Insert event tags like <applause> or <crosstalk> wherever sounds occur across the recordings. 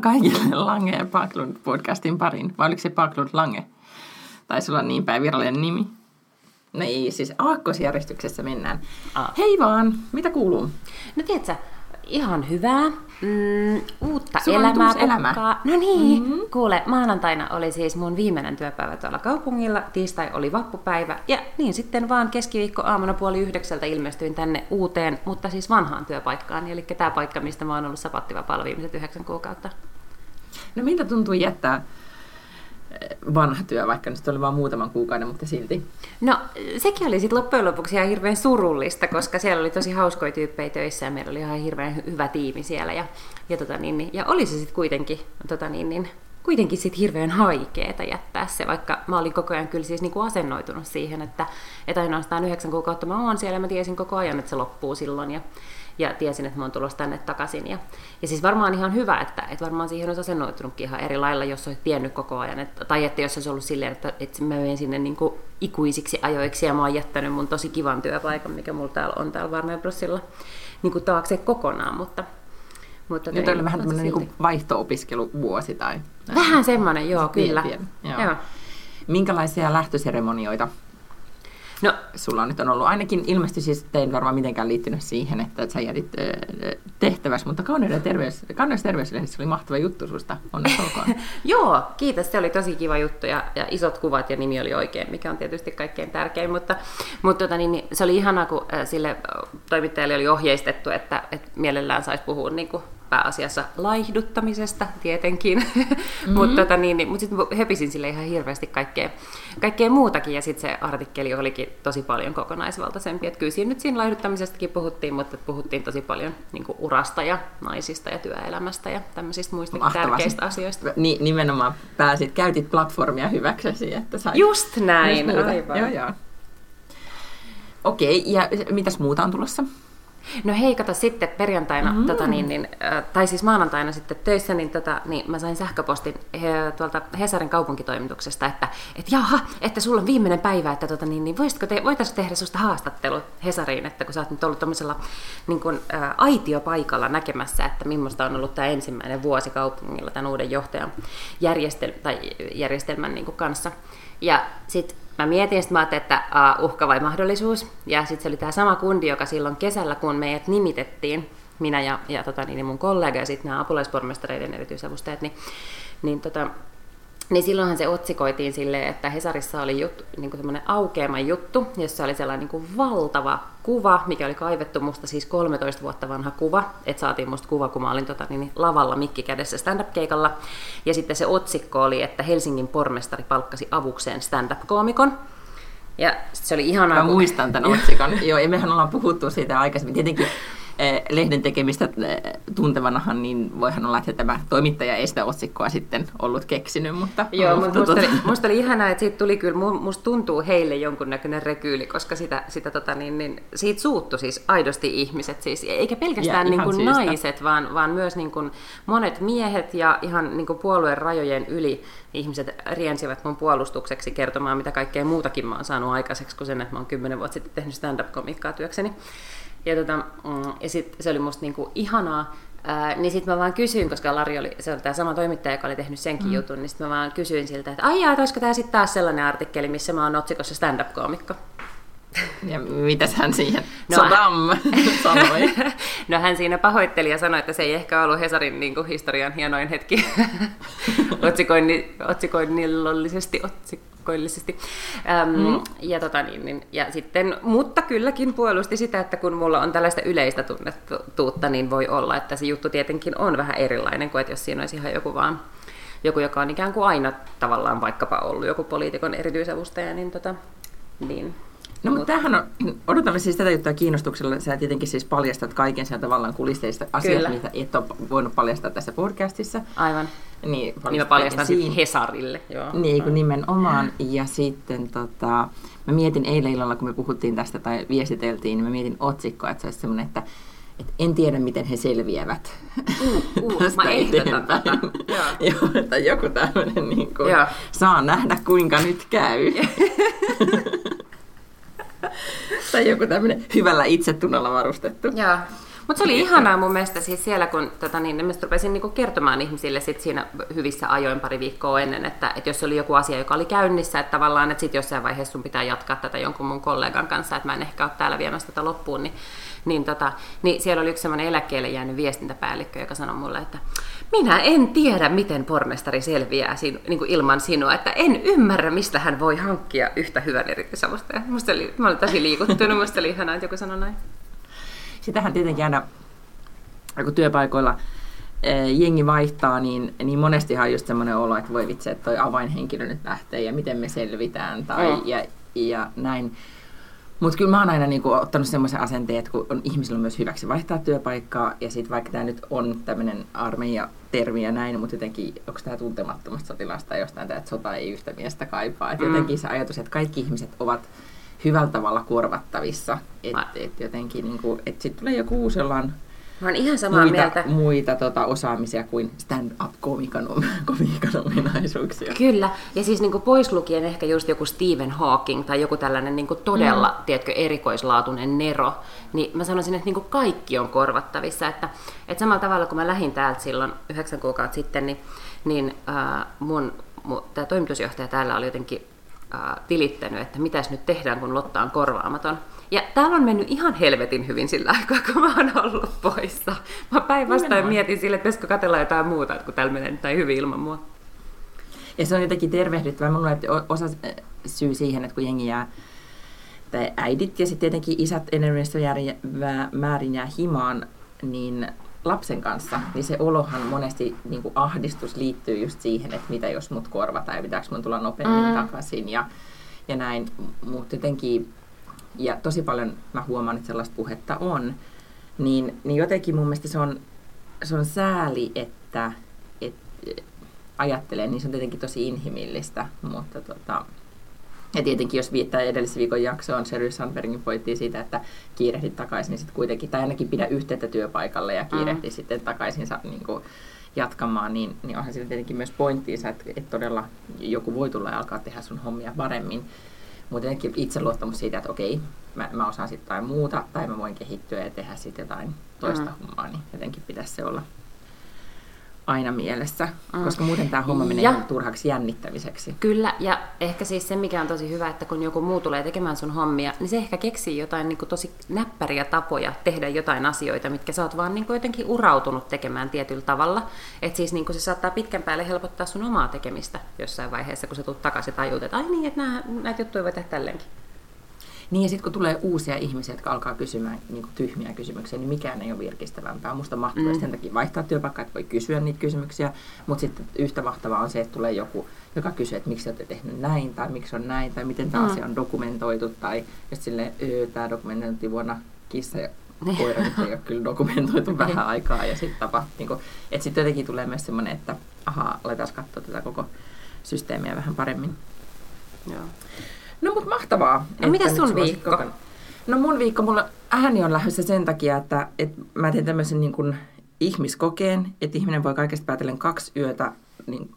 Tervetuloa kaikille Lange ja Paklund podcastin pariin. Vai oliko se Paklund Lange? Taisi olla niin päin virallinen nimi. No ei, siis aakkosjärjestyksessä mennään. Aa. Hei vaan, mitä kuuluu? No tiedätkö, ihan hyvää. Mm, uutta Sulla elämää uusi elämä. pukkaa. No niin, mm-hmm. kuule, maanantaina oli siis mun viimeinen työpäivä tuolla kaupungilla, tiistai oli vappupäivä, ja niin sitten vaan keskiviikko aamuna puoli yhdeksältä ilmestyin tänne uuteen, mutta siis vanhaan työpaikkaan, eli tämä paikka, mistä mä oon ollut sapattivapaalla viimeiset yhdeksän kuukautta. No miltä tuntuu jättää vanha työ, vaikka nyt oli vain muutaman kuukauden, mutta silti. No sekin oli sitten loppujen lopuksi ihan hirveän surullista, koska siellä oli tosi hauskoja tyyppejä töissä ja meillä oli ihan hirveän hy- hyvä tiimi siellä. Ja, ja, tota niin, niin, ja oli se sitten kuitenkin, tota niin, niin, kuitenkin sit hirveän haikeeta jättää se, vaikka mä olin koko ajan kyllä siis niinku asennoitunut siihen, että, että ainoastaan yhdeksän kuukautta mä oon siellä ja mä tiesin koko ajan, että se loppuu silloin. Ja, ja tiesin, että mä oon tulossa tänne takaisin. Ja, ja siis varmaan ihan hyvä, että, että varmaan siihen olisi asennoitunutkin ihan eri lailla, jos olisi tiennyt koko ajan. Että, tai että jos olisi ollut silleen, että, että mä menen sinne niin kuin ikuisiksi ajoiksi ja mä oon jättänyt mun tosi kivan työpaikan, mikä mulla täällä on täällä Warner Brosilla niin kuin taakse kokonaan. Mutta, mutta Nyt oli vähän tämmöinen niin vaihto-opiskeluvuosi tai... Vähän semmoinen, joo, kyllä. Pieni, joo. Joo. Minkälaisia lähtöseremonioita No, sulla on nyt on ollut? Ainakin ilmeisesti siis te ei varmaan mitenkään liittynyt siihen, että sä jätit tehtävässä, mutta Kauneuden terveys, Kauneus terveyslehdessä oli mahtava juttu susta. Onneksi olkoon. <laughs> Joo, kiitos. Se oli tosi kiva juttu ja, ja isot kuvat ja nimi oli oikein, mikä on tietysti kaikkein tärkein. Mutta, mutta tota, niin, se oli ihanaa, kun sille toimittajalle oli ohjeistettu, että, että mielellään saisi puhua niin kuin pääasiassa laihduttamisesta tietenkin. <laughs> Mm-hmm. mutta tota, niin, niin, mutta sitten höpisin sille ihan hirveästi kaikkea, kaikkea muutakin ja sitten se artikkeli olikin tosi paljon kokonaisvaltaisempi. Että kyllä siinä nyt siinä laihduttamisestakin puhuttiin, mutta puhuttiin tosi paljon niin urasta ja naisista ja työelämästä ja tämmöisistä muista Mahtavaa. tärkeistä asioista. Ni, nimenomaan pääsit, käytit platformia hyväksesi, että sait Just näin, aivan. Joo, joo. Okei, ja mitäs muuta on tulossa? No hei, kato sitten perjantaina, mm. tota, niin, niin, äh, tai siis maanantaina sitten töissä, niin, tota, niin mä sain sähköpostin he, tuolta Hesarin kaupunkitoimituksesta, että et, jaha, että sulla on viimeinen päivä, että tota, niin, niin voisitko te, voitaisiin tehdä susta haastattelu Hesariin, että kun sä oot nyt ollut tuollaisella niin kuin, ä, aitiopaikalla näkemässä, että millaista on ollut tämä ensimmäinen vuosi kaupungilla tämän uuden johtajan järjestel, tai järjestelmän niin kanssa. Ja sitten mä mietin, sit mä ajattelin, että uh, uhka vai mahdollisuus. Ja sitten se oli tämä sama kundi, joka silloin kesällä, kun meidät nimitettiin, minä ja, ja tota, niin mun kollega ja sitten nämä apulaispormestareiden erityisavustajat, niin, niin tota, niin silloinhan se otsikoitiin silleen, että Hesarissa oli juttu, niin kuin aukeama juttu, jossa oli sellainen niin kuin valtava kuva, mikä oli kaivettu musta siis 13 vuotta vanha kuva, että saatiin musta kuva, kun mä olin tota, niin, lavalla mikki kädessä stand-up-keikalla. Ja sitten se otsikko oli, että Helsingin pormestari palkkasi avukseen stand-up-koomikon. Ja se oli ihanaa. Mä kun- muistan tämän otsikon. <laughs> Joo, ja mehän ollaan puhuttu siitä aikaisemmin. Tietenkin lehden tekemistä eh, tuntevanahan, niin voihan olla, että tämä toimittaja ei sitä otsikkoa sitten ollut keksinyt, mutta... Joo, mutta musta, tota- oli, musta oli ihanaa, että siitä tuli kyllä, mu- musta tuntuu heille jonkunnäköinen rekyyli, koska sitä, sitä tota, niin, niin, siitä suuttu siis aidosti ihmiset, siis, eikä pelkästään Ja niin kuin syystä. naiset, vaan, vaan myös niin kuin monet miehet ja ihan niin kuin puolueen rajojen yli ihmiset riensivät mun puolustukseksi kertomaan, mitä kaikkea muutakin mä oon saanut aikaiseksi kuin sen, että mä oon kymmenen vuotta sitten tehnyt stand-up-komiikkaa työkseni. Ja, tota, mm, ja sit se oli musta niinku ihanaa, Ää, niin sitten mä vaan kysyin, koska Lari oli, se oli tämä sama toimittaja, joka oli tehnyt senkin mm. jutun, niin sitten mä vaan kysyin siltä, että ai jaa, olisiko tämä sitten taas sellainen artikkeli, missä mä oon otsikossa stand-up-koomikko. <laughs> Ja mitäs hän siihen? No, Sodam <laughs> sanoi. no hän siinä pahoitteli ja sanoi, että se ei ehkä ollut Hesarin niin kuin, historian hienoin hetki <laughs> otsikoinni, otsikoinnillisesti, otsikoillisesti. Öm, mm. ja, tota, niin, niin, ja sitten, mutta kylläkin puolusti sitä, että kun mulla on tällaista yleistä tunnettuutta, niin voi olla, että se juttu tietenkin on vähän erilainen kuin, että jos siinä olisi ihan joku vaan joku, joka on ikään kuin aina tavallaan vaikkapa ollut joku poliitikon erityisavustaja, niin, tota, niin No mutta tämähän on, odotamme siis tätä juttua kiinnostuksella. Sä tietenkin siis paljastat kaiken sieltä tavallaan kulisteista asioita, Kyllä. mitä et ole voinut paljastaa tässä podcastissa. aivan. Niin, Niin mä paljastan siinä. sitten Hesarille. Joo. Niin, kun nimenomaan. Ja sitten tota, mä mietin eilen illalla, kun me puhuttiin tästä tai viestiteltiin, niin mä mietin otsikkoa, että se olisi semmoinen, että, että en tiedä, miten he selviävät Uh, uh, <laughs> tästä mä ehdotan eteenpäin. tätä. <laughs> Joo. <laughs> Joo, että joku tämmöinen niin kuin, saa nähdä, kuinka nyt käy. Tai joku tämmöinen hyvällä itsetunnolla varustettu. Joo. Mutta se oli ihanaa mun mielestä siis siellä, kun tota, niin, mä rupesin niinku kertomaan ihmisille sit siinä hyvissä ajoin pari viikkoa ennen, että, että jos oli joku asia, joka oli käynnissä, että tavallaan, että sitten jossain vaiheessa sun pitää jatkaa tätä jonkun mun kollegan kanssa, että mä en ehkä ole täällä viemässä tätä loppuun, niin, niin, tota, niin siellä oli yksi semmoinen eläkkeelle jäänyt viestintäpäällikkö, joka sanoi mulle, että minä en tiedä, miten pormestari selviää sinu, niin kuin ilman sinua, että en ymmärrä, mistä hän voi hankkia yhtä hyvän erityisavustajan. Oli, mä olin tosi liikuttunut, musta oli ihanaa, että joku sanoi näin. Sitähän tietenkin aina, kun työpaikoilla jengi vaihtaa, niin, niin monestihan on just semmoinen olo, että voi vitsi, että toi avainhenkilö nyt lähtee ja miten me selvitään tai, mm. ja, ja näin. Mutta kyllä mä oon aina niinku ottanut semmoisen asenteen, että kun on ihmisillä on myös hyväksi vaihtaa työpaikkaa, ja sitten vaikka tämä nyt on tämmöinen armeija termi ja näin, mutta jotenkin onko tämä tuntemattomasta sotilasta tai jostain tämä, että sota ei yhtä miestä kaipaa. Et mm. jotenkin se ajatus, että kaikki ihmiset ovat hyvällä tavalla korvattavissa, että et jotenkin niinku, että sitten tulee joku uusi, jolla on Mä oon ihan samaa muita, mieltä. muita tota, osaamisia kuin stand-up-komiikan komiikan <laughs> ominaisuuksia. Kyllä, ja siis niin kuin pois lukien ehkä just joku Stephen Hawking tai joku tällainen niin kuin todella, mm. tiedätkö, erikoislaatuinen nero, niin mä sanoisin, että niin kuin kaikki on korvattavissa. Että, että samalla tavalla kun mä lähdin täältä silloin yhdeksän kuukautta sitten, niin, niin äh, mun, mun tämä toimitusjohtaja täällä oli jotenkin äh, tilittänyt, että mitäs nyt tehdään, kun Lotta on korvaamaton. Ja täällä on mennyt ihan helvetin hyvin sillä aikaa, kun mä oon ollut poissa. Mä päinvastoin mietin sille, että pitäisikö katsella jotain muuta, kun täällä menee tai hyvin ilman mua. Ja se on jotenkin tervehdyttävää. Mulla että osa syy siihen, että kun jengi jää, tai äidit ja sitten tietenkin isät enemmässä määrin jää himaan, niin lapsen kanssa, niin se olohan monesti niin kuin ahdistus liittyy just siihen, että mitä jos mut korvataan ja pitääkö mun tulla nopeammin mm. takaisin ja, ja näin. Mutta jotenkin ja tosi paljon mä huomaan, että sellaista puhetta on, niin, niin jotenkin mun mielestä se on, se on sääli, että et, ajattelee, niin se on tietenkin tosi inhimillistä, mutta tota, ja tietenkin jos viittää edellisen viikon jaksoon, Sherry Sandbergin pointtiin siitä, että kiirehdit takaisin, niin sitten kuitenkin, tai ainakin pidä yhteyttä työpaikalle ja kiirehdi mm. sitten takaisin niin kuin, jatkamaan, niin, niin onhan siinä tietenkin myös pointtiinsa, että, että todella joku voi tulla ja alkaa tehdä sun hommia paremmin. Mutta jotenkin itseluottamus siitä, että okei, mä, mä osaan sitten jotain muuta, tai mä voin kehittyä ja tehdä sitten jotain toista mm. hommaa, niin jotenkin pitäisi se olla aina mielessä, mm. koska muuten tämä homma menee ja, turhaksi jännittämiseksi. Kyllä, ja ehkä siis se, mikä on tosi hyvä, että kun joku muu tulee tekemään sun hommia, niin se ehkä keksii jotain niin kuin tosi näppäriä tapoja tehdä jotain asioita, mitkä sä oot vaan niin kuin jotenkin urautunut tekemään tietyllä tavalla. Että siis niin kuin se saattaa pitkän päälle helpottaa sun omaa tekemistä jossain vaiheessa, kun sä tulet takaisin ja että ai niin, että näitä juttuja voi tehdä tälleenkin. Niin ja sitten kun tulee uusia ihmisiä, jotka alkaa kysymään niin kuin tyhmiä kysymyksiä, niin mikään ei ole virkistävämpää. Musta mahtavaa mm. sen takia vaihtaa työpaikkaa, että voi kysyä niitä kysymyksiä, mutta sitten yhtä mahtavaa on se, että tulee joku, joka kysyy, että miksi olette tehnyt näin, tai miksi on näin, tai miten tämä mm. asia on dokumentoitu, tai jos sille tämä dokumentointi vuonna kissa ja niin. koira nyt ei ole kyllä dokumentoitu <laughs> niin. vähän aikaa, ja sitten tapa, niin kuin, että sitten jotenkin tulee myös semmoinen, että ahaa, aletaan katsoa tätä koko systeemiä vähän paremmin. Joo. No mutta mahtavaa. No mitä sun viikko? Koko... No mun viikko, mulla ääni on lähdössä sen takia, että, että mä teen tämmöisen niin kuin ihmiskokeen, että ihminen voi kaikesta päätellen kaksi yötä niin,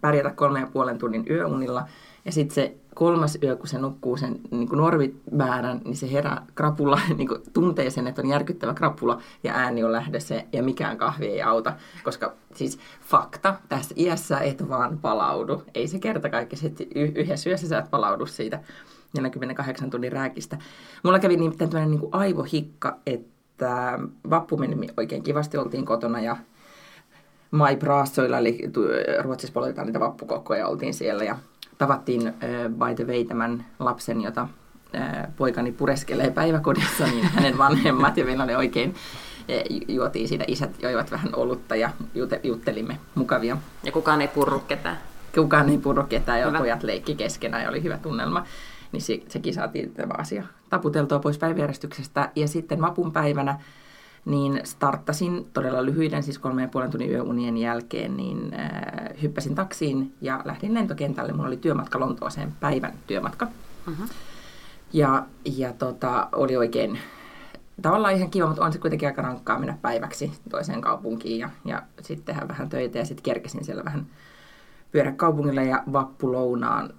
pärjätä kolme ja puolen tunnin yöunilla. Ja sitten se kolmas yö, kun se nukkuu sen niin kuin normimäärän, niin se herää krapula, <laughs> niin kuin tuntee sen, että on järkyttävä krapula ja ääni on lähdössä ja mikään kahvi ei auta. Koska siis fakta, tässä iässä et vaan palaudu. Ei se kerta kaikki, että yhdessä yössä sä et palaudu siitä 48 tunnin rääkistä. Mulla kävi nimittäin tämmöinen niin kuin aivohikka, että vappu meni oikein kivasti, oltiin kotona ja Mai Braassoilla, eli Ruotsissa poljetaan niitä vappukokkoja, oltiin siellä ja tavattiin uh, by the way tämän lapsen, jota uh, poikani pureskelee päiväkodissa, niin <laughs> hänen vanhemmat ja meillä oli oikein juotiin siinä, isät joivat vähän olutta ja juttelimme mukavia. Ja kukaan ei purru ketään? Kukaan ei purru ketään ja hyvä. pojat leikki keskenään ja oli hyvä tunnelma. Niin se, sekin saatiin tämä asia taputeltua pois päiväjärjestyksestä. Ja sitten vapun päivänä niin starttasin todella lyhyiden, siis kolme ja puolen tunnin yöunien jälkeen, niin äh, hyppäsin taksiin ja lähdin lentokentälle. Mulla oli työmatka Lontooseen, päivän työmatka. Uh-huh. Ja, ja tota, oli oikein tavallaan ihan kiva, mutta on se kuitenkin aika rankkaa mennä päiväksi toiseen kaupunkiin ja, ja sitten tehdä vähän töitä ja sitten kerkesin siellä vähän pyörä kaupungilla ja vappulounaan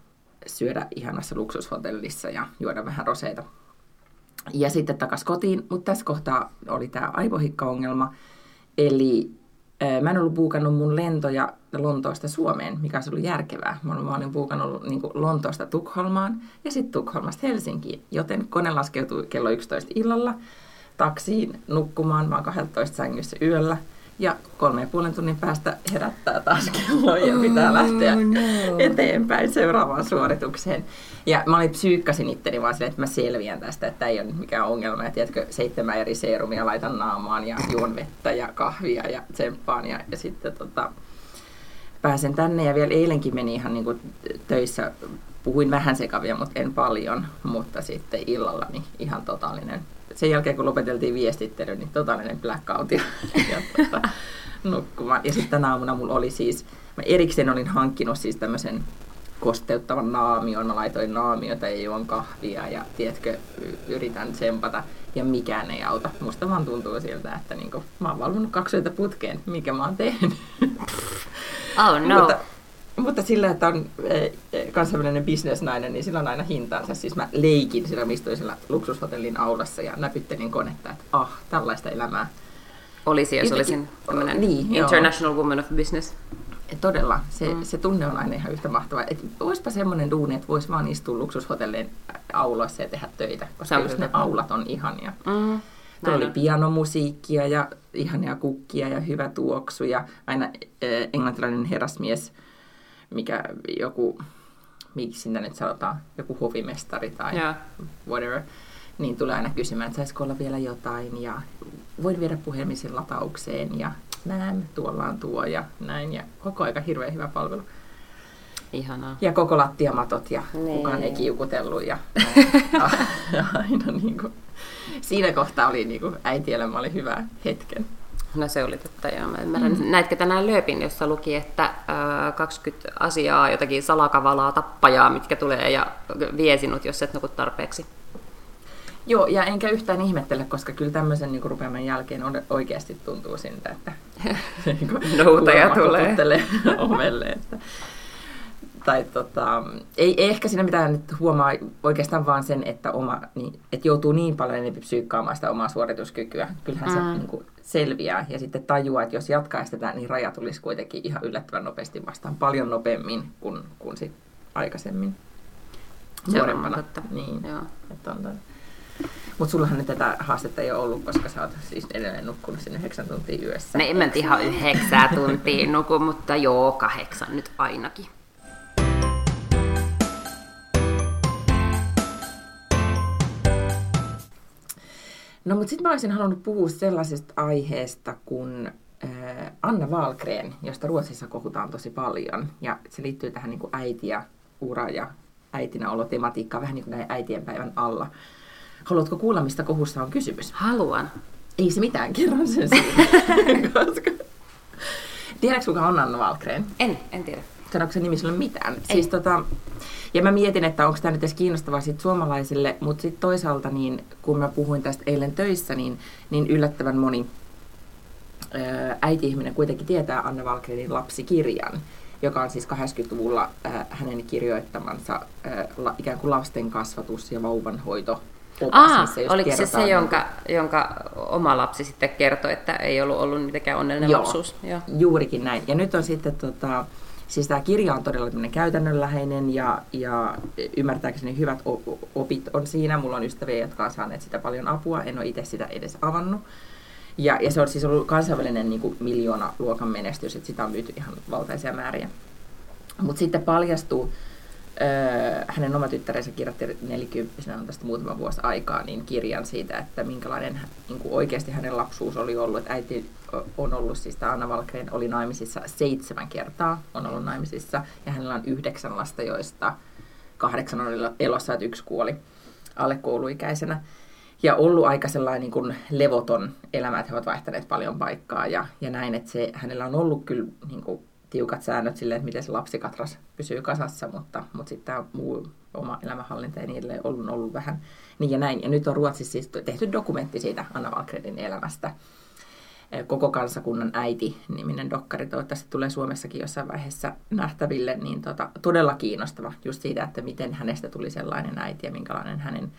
syödä ihanassa luksushotellissa ja juoda vähän roseita Ja sitten takas kotiin, mutta tässä kohtaa oli tämä aivohikka-ongelma. Eli ää, mä en ollut puukannut mun lentoja Lontoosta Suomeen, mikä olisi ollut järkevää. Mä olin, mä olin puukannut niin Lontoosta Tukholmaan ja sitten Tukholmasta Helsinkiin, joten kone laskeutui kello 11 illalla taksiin nukkumaan. Mä oon 12 sängyssä yöllä ja kolme ja puolen tunnin päästä herättää taas kello ja pitää lähteä oh, no. eteenpäin seuraavaan suoritukseen. Ja mä olin psyykkasin itteni vaan silleen, että mä selviän tästä, että ei ole mikään ongelma. Ja tiedätkö, seitsemän eri seerumia laitan naamaan ja juon vettä ja kahvia ja tsemppaan. Ja, ja sitten tota, pääsen tänne ja vielä eilenkin meni ihan niin kuin töissä, puhuin vähän sekavia, mutta en paljon, mutta sitten illalla niin ihan totaalinen sen jälkeen kun lopeteltiin viestittely, niin totaalinen blackout ja, ja tota, nukkumaan. Ja sitten tänä aamuna mulla oli siis, mä erikseen olin hankkinut siis tämmöisen kosteuttavan naamion. Mä laitoin naamiota ja juon kahvia ja tiedätkö, yritän tsempata ja mikään ei auta. Musta vaan tuntuu siltä, että niinku, mä oon valvonut kaksi putkeen, mikä mä oon tehnyt. Oh no. Mutta mutta sillä, että on e, e, kansainvälinen bisnesnainen, niin sillä on aina hintansa. Siis mä leikin sillä, mistuin sillä luksushotellin aulassa ja näpyttelin konetta, että ah, tällaista elämää. Olisi, jos olisin niin, international joo. woman of business. Et todella, se, mm. se tunne on aina ihan yhtä mahtava. Et olisipa semmoinen duuni, että voisi vaan istua luksushotellin auloissa ja tehdä töitä, koska just ne aulat on ihania. Mm. Tuo oli pianomusiikkia ja ihania kukkia ja hyvä tuoksu ja aina äh, englantilainen herrasmies – mikä joku, miksi sinne nyt sanotaan, joku hovimestari tai yeah. whatever, niin tulee aina kysymään, että saisiko olla vielä jotain ja voin viedä puhelimisen lataukseen ja näin, tuolla on tuo ja näin ja koko aika hirveän hyvä palvelu. Ihanaa. Ja koko lattiamatot ja niin. kukaan ei kiukutellut ja <laughs> aina niin kuin, siinä kohtaa oli niin kuin, äitielämä oli hyvä hetken. No se oli totta, joo. Mä ymmärrän. Mm. Näitkö tänään Lööpin, jossa luki, että äh, 20 asiaa, jotakin salakavalaa, tappajaa, mitkä tulee ja vie sinut, jos et nuku tarpeeksi? Joo, ja enkä yhtään ihmettele, koska kyllä tämmöisen niin rupeaman jälkeen oikeasti tuntuu siltä, että <laughs> niin Noutaja tulee <laughs> ovelle. Että, tai tota, ei, ei ehkä siinä mitään nyt huomaa oikeastaan vaan sen, että, oma, niin, että joutuu niin paljon enemmän psyykkaamaan sitä omaa suorituskykyä. Kyllähän mm. se niin kuin, selviää ja sitten tajuaa, että jos jatkaa sitä, niin raja tulisi kuitenkin ihan yllättävän nopeasti vastaan, paljon nopeammin kuin, kuin sit aikaisemmin. Nuorempana. Niin, Joo. Että on mutta sullahan nyt tätä haastetta ei ole ollut, koska sä oot siis edelleen nukkunut sen yhdeksän tuntia yössä. En mä ihan yhdeksää tuntia nuku, mutta joo, kahdeksan nyt ainakin. No mutta sitten mä olisin halunnut puhua sellaisesta aiheesta kuin äh, Anna Wahlgren, josta Ruotsissa kohutaan tosi paljon. Ja se liittyy tähän niin kuin äiti ja ura ja äitinä olo tematiikkaan vähän niin kuin näin äitien päivän alla. Haluatko kuulla, mistä kohussa on kysymys? Haluan. Ei se mitään, kerron sen <laughs> koska... Tiedätkö, kuka on Anna Wahlgren? En, en tiedä. Sanoiko se nimi sulle mitään? Ei. Siis tota, ja mä mietin, että onko tämä nyt edes kiinnostavaa sit suomalaisille, mutta sitten toisaalta, niin, kun mä puhuin tästä eilen töissä, niin, niin yllättävän moni äiti-ihminen kuitenkin tietää Anna Valkrenin lapsikirjan, joka on siis 80-luvulla äh, hänen kirjoittamansa äh, la, ikään kuin lasten kasvatus- ja vauvanhoito Aa, oliko se se, jonka, jonka oma lapsi sitten kertoi, että ei ollut ollut mitenkään onnellinen Joo, lapsuus? Joo, juurikin näin. Ja nyt on sitten tota, Siis tämä kirja on todella käytännönläheinen ja, ja ymmärtääkseni hyvät opit on siinä. Mulla on ystäviä, jotka on saaneet sitä paljon apua. En ole itse sitä edes avannut. Ja, ja se on siis ollut kansainvälinen niin kuin miljoona luokan menestys, että sitä on myyty ihan valtaisia määriä. Mutta sitten paljastuu, öö, hänen oma tyttärensä kirjoitti 40 on tästä muutama vuosi aikaa, niin kirjan siitä, että minkälainen niin kuin oikeasti hänen lapsuus oli ollut. Että äiti on ollut, siis Anna Valkren oli naimisissa seitsemän kertaa, on ollut naimisissa, ja hänellä on yhdeksän lasta, joista kahdeksan on elossa, että yksi kuoli alle kouluikäisenä. Ja ollut aika sellainen niin kuin levoton elämä, että he ovat vaihtaneet paljon paikkaa ja, ja näin, että se, hänellä on ollut kyllä niin kuin, tiukat säännöt sille, että miten se lapsikatras pysyy kasassa, mutta, mutta sitten tämä muu oma elämänhallinta ja niin edelleen on ollut vähän niin ja näin. Ja nyt on Ruotsissa siis tehty dokumentti siitä Anna Valkredin elämästä koko kansakunnan äiti-niminen dokkari. Toivottavasti tulee Suomessakin jossain vaiheessa nähtäville. Niin tota, todella kiinnostava just siitä, että miten hänestä tuli sellainen äiti ja minkälainen hänen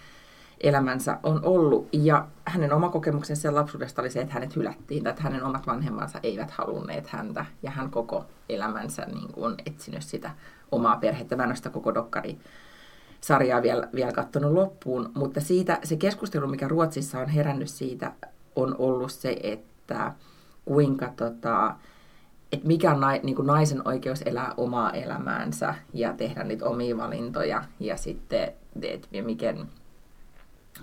elämänsä on ollut. Ja hänen oma kokemuksensa lapsuudesta oli se, että hänet hylättiin, tai että hänen omat vanhemmansa eivät halunneet häntä. Ja hän koko elämänsä niin kuin, etsinyt sitä omaa perhettä. Mä en ole sitä koko dokkari sarjaa vielä, vielä katsonut loppuun, mutta siitä se keskustelu, mikä Ruotsissa on herännyt siitä, on ollut se, että kuinka tota, että mikä on nai, niin kuin naisen oikeus elää omaa elämäänsä ja tehdä niitä omia valintoja ja sitten, että miten,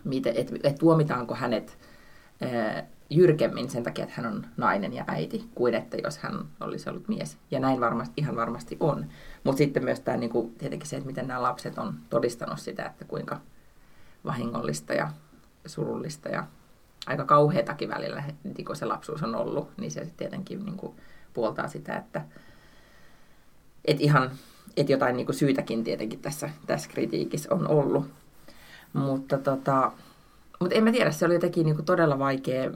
miten, et, tuomitaanko hänet jyrkemmin sen takia, että hän on nainen ja äiti, kuin että jos hän olisi ollut mies. Ja näin varmasti, ihan varmasti on. Mutta sitten myös tämä, niin kuin, tietenkin se, että miten nämä lapset on todistanut sitä, että kuinka vahingollista ja surullista ja aika kauheatakin välillä kun se lapsuus on ollut, niin se tietenkin niin kuin, puoltaa sitä, että et ihan, et jotain niin kuin syytäkin tietenkin tässä, tässä kritiikissä on ollut. Mutta tota, mutta en mä tiedä, se oli jotenkin niin kuin todella vaikea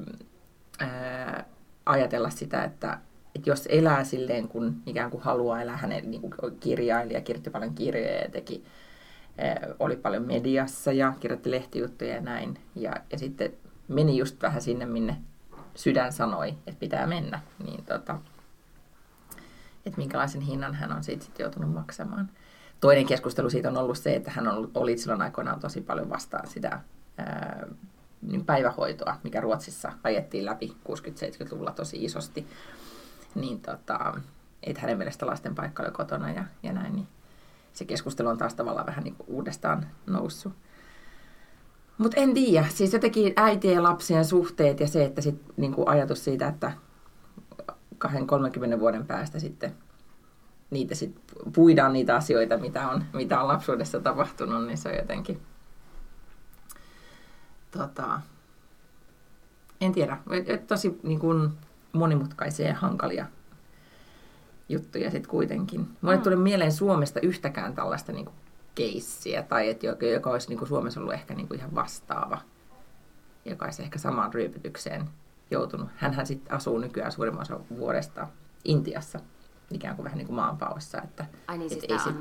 ää, ajatella sitä, että, että jos elää silleen, kun ikään kuin haluaa elää, hänen niin kuin kirjailija, kirjoitti paljon kirjoja ja teki, ää, oli paljon mediassa ja kirjoitti lehtijuttuja ja näin. Ja, ja sitten meni just vähän sinne, minne sydän sanoi, että pitää mennä. Niin tota, että minkälaisen hinnan hän on siitä sitten joutunut maksamaan. Toinen keskustelu siitä on ollut se, että hän oli silloin aikoinaan tosi paljon vastaan sitä niin päivähoitoa, mikä Ruotsissa ajettiin läpi 60-70-luvulla tosi isosti. Niin tota, että hänen mielestä lasten paikka oli kotona ja, ja näin, niin se keskustelu on taas tavallaan vähän niin kuin uudestaan noussut. Mutta en tiedä, siis jotenkin äitien ja lapsien suhteet ja se, että sit, niin kuin ajatus siitä, että 20-30 vuoden päästä sitten niitä sit puidaan niitä asioita, mitä on, mitä on lapsuudessa tapahtunut, niin se on jotenkin tota, en tiedä, tosi niin kuin, monimutkaisia ja hankalia juttuja sitten kuitenkin. Mulle mm. tuli mieleen Suomesta yhtäkään tällaista niin keissiä, tai että joka, joka olisi niin kuin Suomessa ollut ehkä niin kuin ihan vastaava, joka olisi ehkä samaan ryöpytykseen joutunut. Hänhän sitten asuu nykyään suurimman osa vuodesta Intiassa, ikään kuin vähän niin kuin maanpaossa. Että, Ai niin, siis ei sit,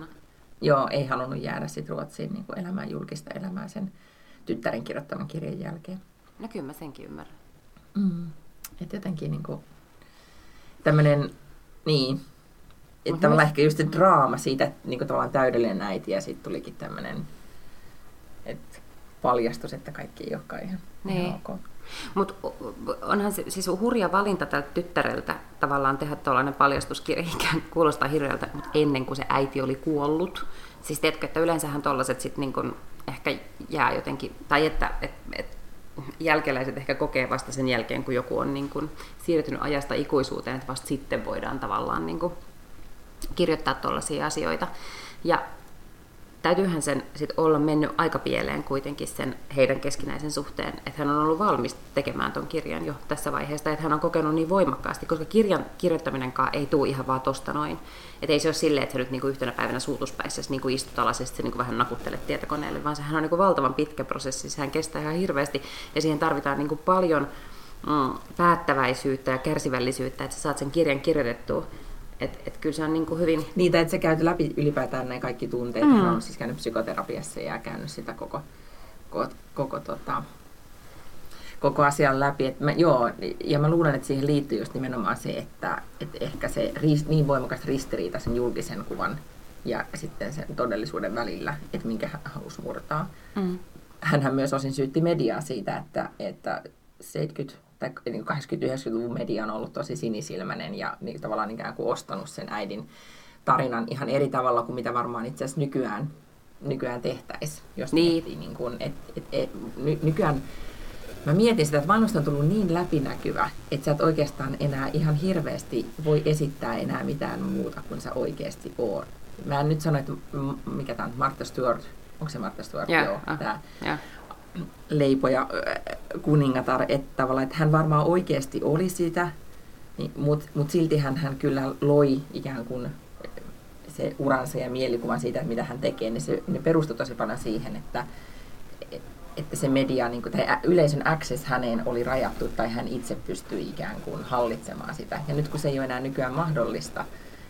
Joo, ei halunnut jäädä sitten Ruotsiin niin kuin elämään julkista elämää sen tyttären kirjoittaman kirjan jälkeen. No kyllä mä senkin ymmärrän. Mm. Että jotenkin niin kuin, tämmöinen, niin, että tavallaan ehkä just se draama siitä, että niin kuin tavallaan täydellinen äiti ja sitten tulikin tämmöinen, että paljastus, että kaikki ei olekaan ihan, niin. ihan ok. Mutta onhan se siis hurja valinta tältä tyttäreltä tavallaan tehdä tuollainen paljastuskirja, ikään kuulostaa hirveältä, mutta ennen kuin se äiti oli kuollut. Siis tiedätkö, että yleensähän tuollaiset sitten niin ehkä jää jotenkin, tai että et, et, jälkeläiset ehkä kokee vasta sen jälkeen, kun joku on niin kuin siirtynyt ajasta ikuisuuteen, että vasta sitten voidaan tavallaan niin kirjoittaa tuollaisia asioita. Ja täytyyhän sen sit olla mennyt aika pieleen kuitenkin sen heidän keskinäisen suhteen, että hän on ollut valmis tekemään ton kirjan jo tässä vaiheessa, että hän on kokenut niin voimakkaasti, koska kirjan kirjoittaminenkaan ei tule ihan vaan tosta noin. Että ei se ole silleen, että sä nyt niinku yhtenä päivänä suutuspäissä niinku istut alas ja sitten niinku vähän nakuttelet tietokoneelle, vaan sehän on niinku valtavan pitkä prosessi, sehän kestää ihan hirveästi ja siihen tarvitaan niinku paljon mm, päättäväisyyttä ja kärsivällisyyttä, että sä saat sen kirjan kirjoitettua et, et kyllä se on niin kuin hyvin... Niitä, että sä käyt läpi ylipäätään näin kaikki tunteet. Mm. Hän on siis käynyt psykoterapiassa ja käynyt sitä koko, koko, koko, tota, koko asian läpi. Et mä, joo, ja mä luulen, että siihen liittyy just nimenomaan se, että, että ehkä se riist, niin voimakas ristiriita sen julkisen kuvan ja sitten sen todellisuuden välillä, että minkä hän halusi murtaa. Mm. Hänhän myös osin syytti mediaa siitä, että, että 70 tai niin 80-90-luvun media on ollut tosi sinisilmäinen ja niin tavallaan ikään kuin ostanut sen äidin tarinan ihan eri tavalla kuin mitä varmaan itse asiassa nykyään, nykyään tehtäisiin. Jos niin. Miettii, niin kuin, et, et, et, ny, nykyään Mä mietin sitä, että maailmasta on tullut niin läpinäkyvä, että sä et oikeastaan enää ihan hirveästi voi esittää enää mitään muuta kuin sä oikeasti oot. Mä en nyt sano, että mikä tämä on, Martha Stewart, onko se Martha Stewart? Yeah, Joo, tämä yeah leipoja kuningatar, että tavallaan, että hän varmaan oikeasti oli sitä, niin, mutta mut silti hän, hän kyllä loi ikään kuin se uransa ja mielikuvan siitä, että mitä hän tekee, niin se ne perustui tosi paljon siihen, että, että se media niin kuin, tai yleisön access häneen oli rajattu tai hän itse pystyi ikään kuin hallitsemaan sitä. Ja nyt kun se ei ole enää nykyään mahdollista,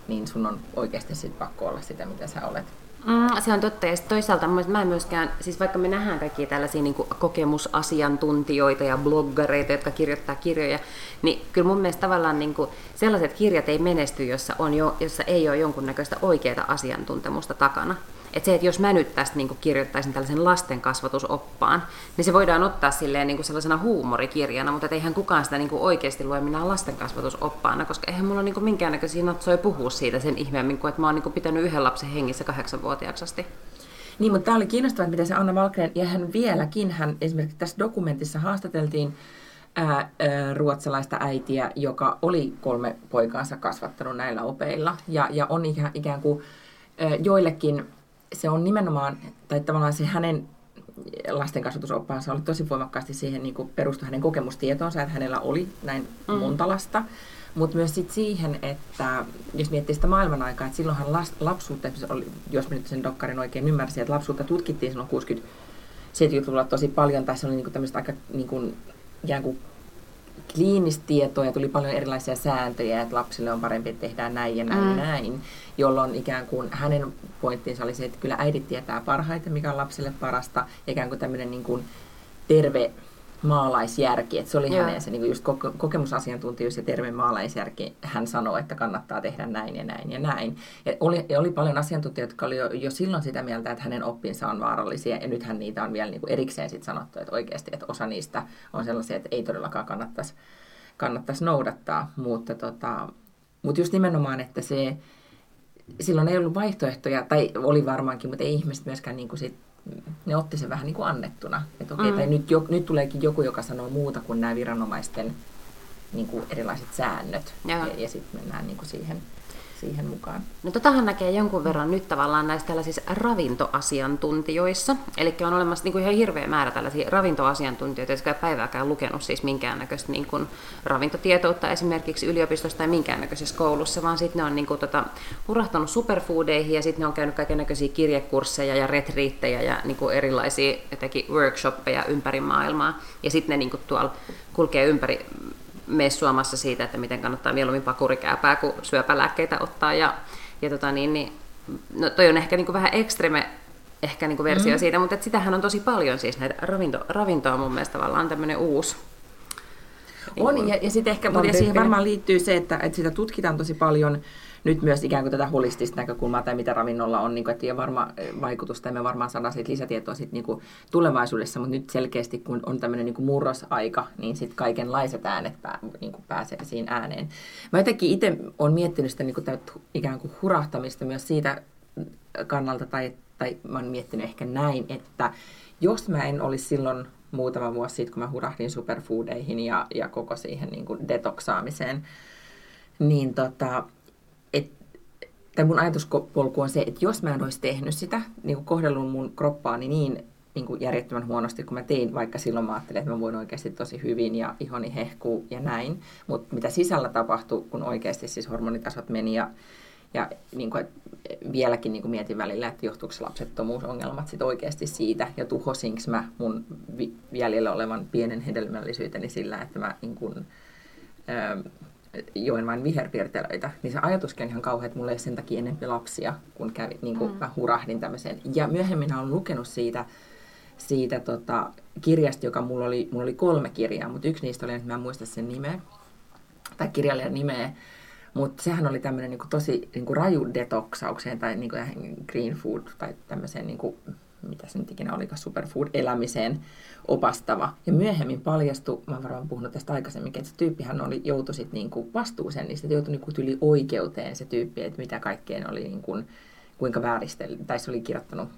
niin sun on oikeasti sit pakko olla sitä, mitä sä olet. Mm, se on totta. Ja toisaalta mä en myöskään, siis vaikka me nähdään kaikkia tällaisia niin kokemusasiantuntijoita ja bloggareita, jotka kirjoittaa kirjoja, niin kyllä mun mielestä tavallaan niin kuin, sellaiset kirjat ei menesty, jossa, on jo, jossa ei ole jonkunnäköistä oikeaa asiantuntemusta takana. Että se, että jos mä nyt tästä niin kirjoittaisin tällaisen lasten kasvatusoppaan, niin se voidaan ottaa silleen niin sellaisena huumorikirjana, mutta eihän kukaan sitä niin oikeasti lue minä lasten kasvatusoppaana, koska eihän mulla niin kuin minkäännäköisiä natsoja puhua siitä sen ihmeemmin, kuin että mä oon niin pitänyt yhden lapsen hengissä kahdeksanvuotiaaksi asti. Niin, mutta tämä oli kiinnostavaa, että miten se Anna Valkren, ja hän vieläkin, hän esimerkiksi tässä dokumentissa haastateltiin ää, ää, ruotsalaista äitiä, joka oli kolme poikaansa kasvattanut näillä opeilla, ja, ja on ikään, ikään kuin ää, joillekin se on nimenomaan, tai tavallaan se hänen lastenkasvatusoppaansa oli tosi voimakkaasti siihen niin perustu hänen kokemustietoonsa, että hänellä oli näin mm. monta lasta. Mutta myös sit siihen, että jos miettii sitä maailman aikaa, että silloinhan las, lapsuutta, oli, jos mä nyt sen dokkarin oikein ymmärsin, että lapsuutta tutkittiin silloin 60-70-luvulla tosi paljon, tai se oli niinku tämmöistä aika niinku, ikään kuin kliinistä tietoa ja tuli paljon erilaisia sääntöjä, että lapsille on parempi, että tehdään näin ja näin mm. ja näin, jolloin ikään kuin hänen pointtinsa oli se, että kyllä äidit tietää parhaiten, mikä on lapselle parasta, ja ikään kuin tämmöinen niin kuin terve maalaisjärki, että se oli Joo. hänen se niin just kokemusasiantuntijuus ja terve maalaisjärki. Hän sanoi, että kannattaa tehdä näin ja näin ja näin. Ja oli, ja oli paljon asiantuntijoita, jotka oli jo, jo silloin sitä mieltä, että hänen oppinsa on vaarallisia ja nythän niitä on vielä niin kuin erikseen sit sanottu, että oikeasti, että osa niistä on sellaisia, että ei todellakaan kannattaisi, kannattaisi noudattaa, mutta, tota, mutta just nimenomaan, että se silloin ei ollut vaihtoehtoja, tai oli varmaankin, mutta ei ihmiset myöskään niin kuin sit ne otti sen vähän niin kuin annettuna. Että okei, mm. tai nyt, jo, nyt tuleekin joku, joka sanoo muuta kuin nämä viranomaisten niin kuin erilaiset säännöt. Ja, ja sitten mennään niin kuin siihen siihen mukaan. No totahan näkee jonkun verran nyt tavallaan näissä tällaisissa ravintoasiantuntijoissa. Eli on olemassa niin kuin ihan hirveä määrä tällaisia ravintoasiantuntijoita, jotka ei päivääkään lukenut siis minkäännäköistä niin kuin ravintotietoutta esimerkiksi yliopistossa tai minkäännäköisessä koulussa, vaan sitten ne on niin kuin, tota, hurahtanut superfoodeihin ja sitten ne on käynyt kaikenlaisia kirjekursseja ja retriittejä ja niin kuin erilaisia jotenkin workshoppeja ympäri maailmaa. Ja sitten ne niin kuin tuolla kulkee ympäri messuamassa siitä, että miten kannattaa mieluummin pakurikääpää kuin syöpälääkkeitä ottaa. Ja, ja tota niin, niin, no toi on ehkä niin kuin vähän ekstreme ehkä niin kuin versio mm. siitä, mutta et sitähän on tosi paljon siis näitä ravinto, ravintoa mun mielestä tavallaan tämmöinen uusi. On, niin ja, ja sitten ehkä, mutta siihen varmaan liittyy se, että, että sitä tutkitaan tosi paljon nyt myös ikään kuin tätä holistista näkökulmaa tai mitä ravinnolla on, niin kuin, että ei ole varma eh, vaikutusta ja me varmaan saadaan siitä lisätietoa sit, niin kuin tulevaisuudessa, mutta nyt selkeästi kun on tämmöinen niin kuin murrosaika, niin sitten kaikenlaiset äänet pää, niin kuin pääsee siinä ääneen. Mä jotenkin itse olen miettinyt sitä niin kuin ikään kuin hurahtamista myös siitä kannalta, tai, tai mä olen miettinyt ehkä näin, että jos mä en olisi silloin muutama vuosi sitten, kun mä hurahdin superfoodeihin ja, ja koko siihen niin kuin detoksaamiseen, niin tota, tai mun ajatuspolku on se, että jos mä en olisi tehnyt sitä, niin kuin kohdellut mun kroppaani niin, niin kuin järjettömän huonosti kuin mä tein, vaikka silloin mä ajattelin, että mä voin oikeasti tosi hyvin ja ihoni hehkuu ja näin. Mutta mitä sisällä tapahtui, kun oikeasti siis hormonitasot meni ja, ja niin kuin, vieläkin niin kuin mietin välillä, että johtuuko lapsettomuusongelmat sit oikeasti siitä ja tuhosinko mä mun jäljellä olevan pienen hedelmällisyyteni sillä, että mä niin kuin, join vain viherpiirtelöitä, niin se ajatuskin on ihan kauhea, että mulla ei sen takia enempi lapsia, kun kävi, niin kuin mm. mä hurahdin tämmöiseen. Ja myöhemmin olen lukenut siitä, siitä tota, kirjasta, joka mulla oli, mulla oli kolme kirjaa, mutta yksi niistä oli, että mä en muista sen nimeä, tai kirjailijan nimeä, mutta sehän oli tämmöinen niin tosi niin kuin raju detoksaukseen tai niin kuin green food tai tämmöiseen, niin kuin, mitä se nyt ikinä olikaan, superfood-elämiseen opastava. Ja myöhemmin paljastui, mä varmaan puhunut tästä aikaisemmin, että se tyyppihän oli, joutui sit niinku vastuuseen, niin se joutui niinku tyli oikeuteen se tyyppi, että mitä kaikkeen oli, niinku, kuinka vääristeli, tai se oli kirjoittanut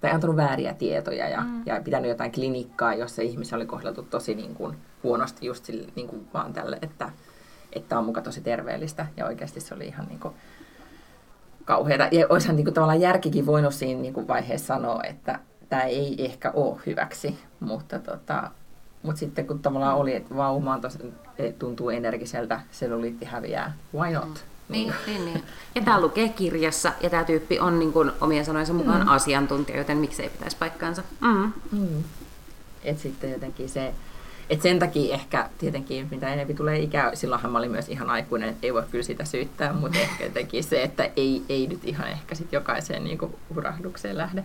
tai antanut vääriä tietoja ja, mm. ja pitänyt jotain klinikkaa, jossa ihmisiä oli kohdeltu tosi niin kuin, huonosti just sille, niin kuin vaan tälle, että, että on muka tosi terveellistä ja oikeasti se oli ihan niin kuin, kauheata. Ja olisihan niin kuin, tavallaan järkikin voinut siinä niin kuin vaiheessa sanoa, että, tämä ei ehkä ole hyväksi, mutta tota, mutta sitten kun tavallaan oli, että vau, mä tosi, tuntuu energiseltä, selluliitti häviää, why not? Mm. Niin, niin, niin. Ja tämä lukee kirjassa, ja tämä tyyppi on niin kuin omien sanojensa mukaan mm. asiantuntija, joten miksei pitäisi paikkaansa. Mm. Mm. Et sitten jotenkin se, et sen takia ehkä tietenkin, mitä enemmän tulee ikää, silloinhan mä olin myös ihan aikuinen, että ei voi kyllä sitä syyttää, mutta ehkä jotenkin se, että ei, ei nyt ihan ehkä sit jokaiseen niin urahdukseen lähde.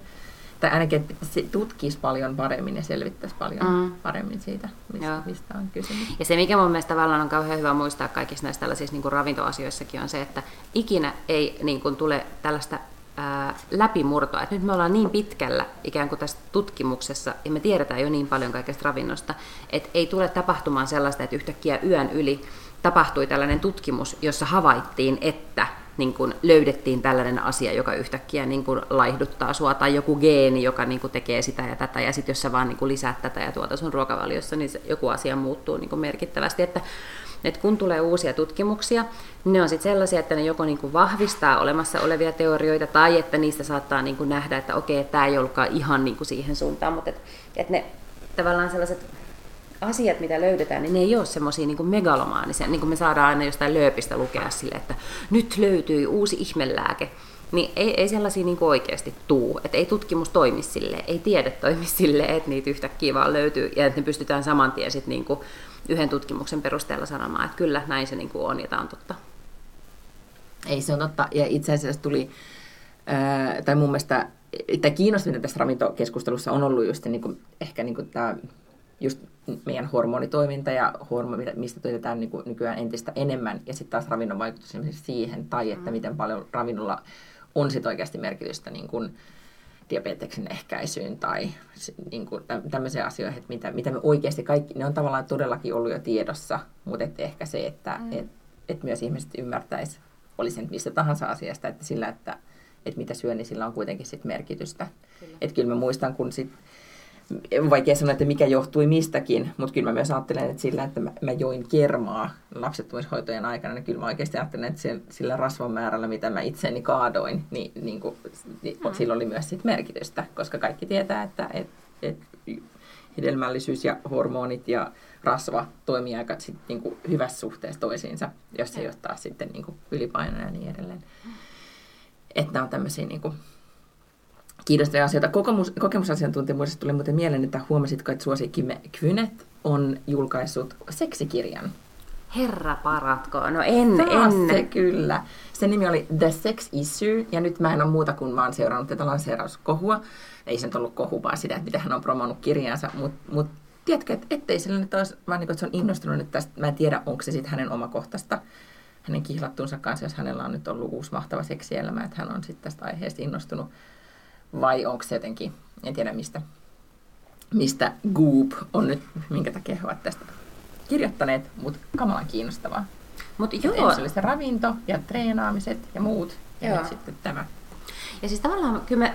Tai ainakin, että se tutkisi paljon paremmin ja selvittäisi paljon mm. paremmin siitä, mistä, mistä on kysymys. Ja se, mikä mun mielestä tavallaan on kauhean hyvä muistaa kaikissa näissä tällaisissa niin kuin ravintoasioissakin, on se, että ikinä ei niin kuin, tule tällaista ää, läpimurtoa. Nyt me ollaan niin pitkällä ikään kuin tässä tutkimuksessa, ja me tiedetään jo niin paljon kaikesta ravinnosta, että ei tule tapahtumaan sellaista, että yhtäkkiä yön yli tapahtui tällainen tutkimus, jossa havaittiin, että niin kuin löydettiin tällainen asia, joka yhtäkkiä niin kuin laihduttaa sua, tai joku geeni, joka niin kuin tekee sitä ja tätä, ja sitten jos sä vaan niin kuin lisäät tätä ja tuota sun ruokavaliossa, niin se, joku asia muuttuu niin kuin merkittävästi. Että, että kun tulee uusia tutkimuksia, niin ne on sitten sellaisia, että ne joko niin kuin vahvistaa olemassa olevia teorioita, tai että niistä saattaa niin kuin nähdä, että okei, tämä ei ollutkaan ihan niin kuin siihen suuntaan, mutta että, että ne tavallaan sellaiset asiat, mitä löydetään, niin ne ei ole semmoisia niin megalomaanisia, niin kuin me saadaan aina jostain lööpistä lukea sille, että nyt löytyi uusi ihmelääke. Niin ei, ei sellaisia niin oikeasti tuu, että ei tutkimus toimi sille, ei tiede toimi sille, että niitä yhtäkkiä vaan löytyy ja että ne pystytään saman tien sit niin yhden tutkimuksen perusteella sanomaan, että kyllä näin se niin kuin on ja tämä on totta. Ei se on totta ja itse asiassa tuli, ää, tai mun mielestä tämä kiinnostaminen tässä ravintokeskustelussa on ollut just niin kuin, ehkä niin kuin tämä just meidän hormonitoiminta ja hormoni, mistä työtetään niin nykyään entistä enemmän, ja sitten taas ravinnon vaikutus siihen, tai että mm. miten paljon ravinnolla on sit oikeasti merkitystä niin kuin diabeteksen ehkäisyyn tai niin kuin tämmöisiä asioihin, että mitä, mitä me oikeasti kaikki, ne on tavallaan todellakin ollut jo tiedossa, mutta et ehkä se, että mm. et, et myös ihmiset ymmärtäisi, oli sen mistä tahansa asiasta, että sillä, että, että mitä syö, niin sillä on kuitenkin sit merkitystä. Kyllä. Että kyllä mä muistan, kun sit vaikea sanoa, että mikä johtui mistäkin, mutta kyllä mä myös ajattelen, että sillä, että mä, mä join kermaa lapsettomuushoitojen aikana, niin kyllä mä oikeasti ajattelen, että sillä rasvan määrällä, mitä mä itseni kaadoin, niin, niin, kuin, niin hmm. sillä oli myös sit merkitystä, koska kaikki tietää, että et, et hedelmällisyys ja hormonit ja rasva toimii aika sit, niin kuin hyvässä suhteessa toisiinsa, jos se johtaa sitten niin kuin ylipainoa ja niin edelleen. Että nämä on tämmöisiä niin kuin, kiinnostavia asioita. Kokemus, kokemusasiantuntijuudesta tuli muuten mieleen, että huomasitko, että suosikkimme Kvynet on julkaissut seksikirjan. Herra paratko, no en, Taas en. se kyllä. Sen nimi oli The Sex Issue, ja nyt mä en ole muuta kuin mä oon seurannut tätä lanseerauskohua. Ei se nyt ollut kohu, vaan sitä, että miten hän on promannut kirjansa, mutta mut, tiedätkö, että ettei sillä nyt olisi, vaan niin että se on innostunut nyt tästä, mä en tiedä, onko se sitten hänen omakohtaista hänen kihlattuunsa kanssa, jos hänellä on nyt ollut uusi mahtava seksielämä, että hän on sitten tästä aiheesta innostunut vai onko se jotenkin, en tiedä mistä, mistä Goop on nyt, minkä takia he ovat tästä kirjoittaneet, mutta kamalan kiinnostavaa. Mut joo. Ensin oli se ravinto ja treenaamiset ja muut, ja joo. nyt sitten tämä. Ja siis tavallaan kyllä mä,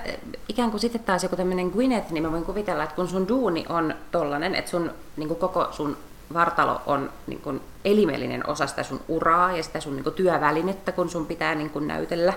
ikään kuin sitten taas joku tämmöinen Gwyneth, niin mä voin kuvitella, että kun sun duuni on tollanen, että sun niin kuin koko sun vartalo on niin kuin elimellinen osa sitä sun uraa ja sitä sun niin kuin työvälinettä, kun sun pitää niin kuin näytellä,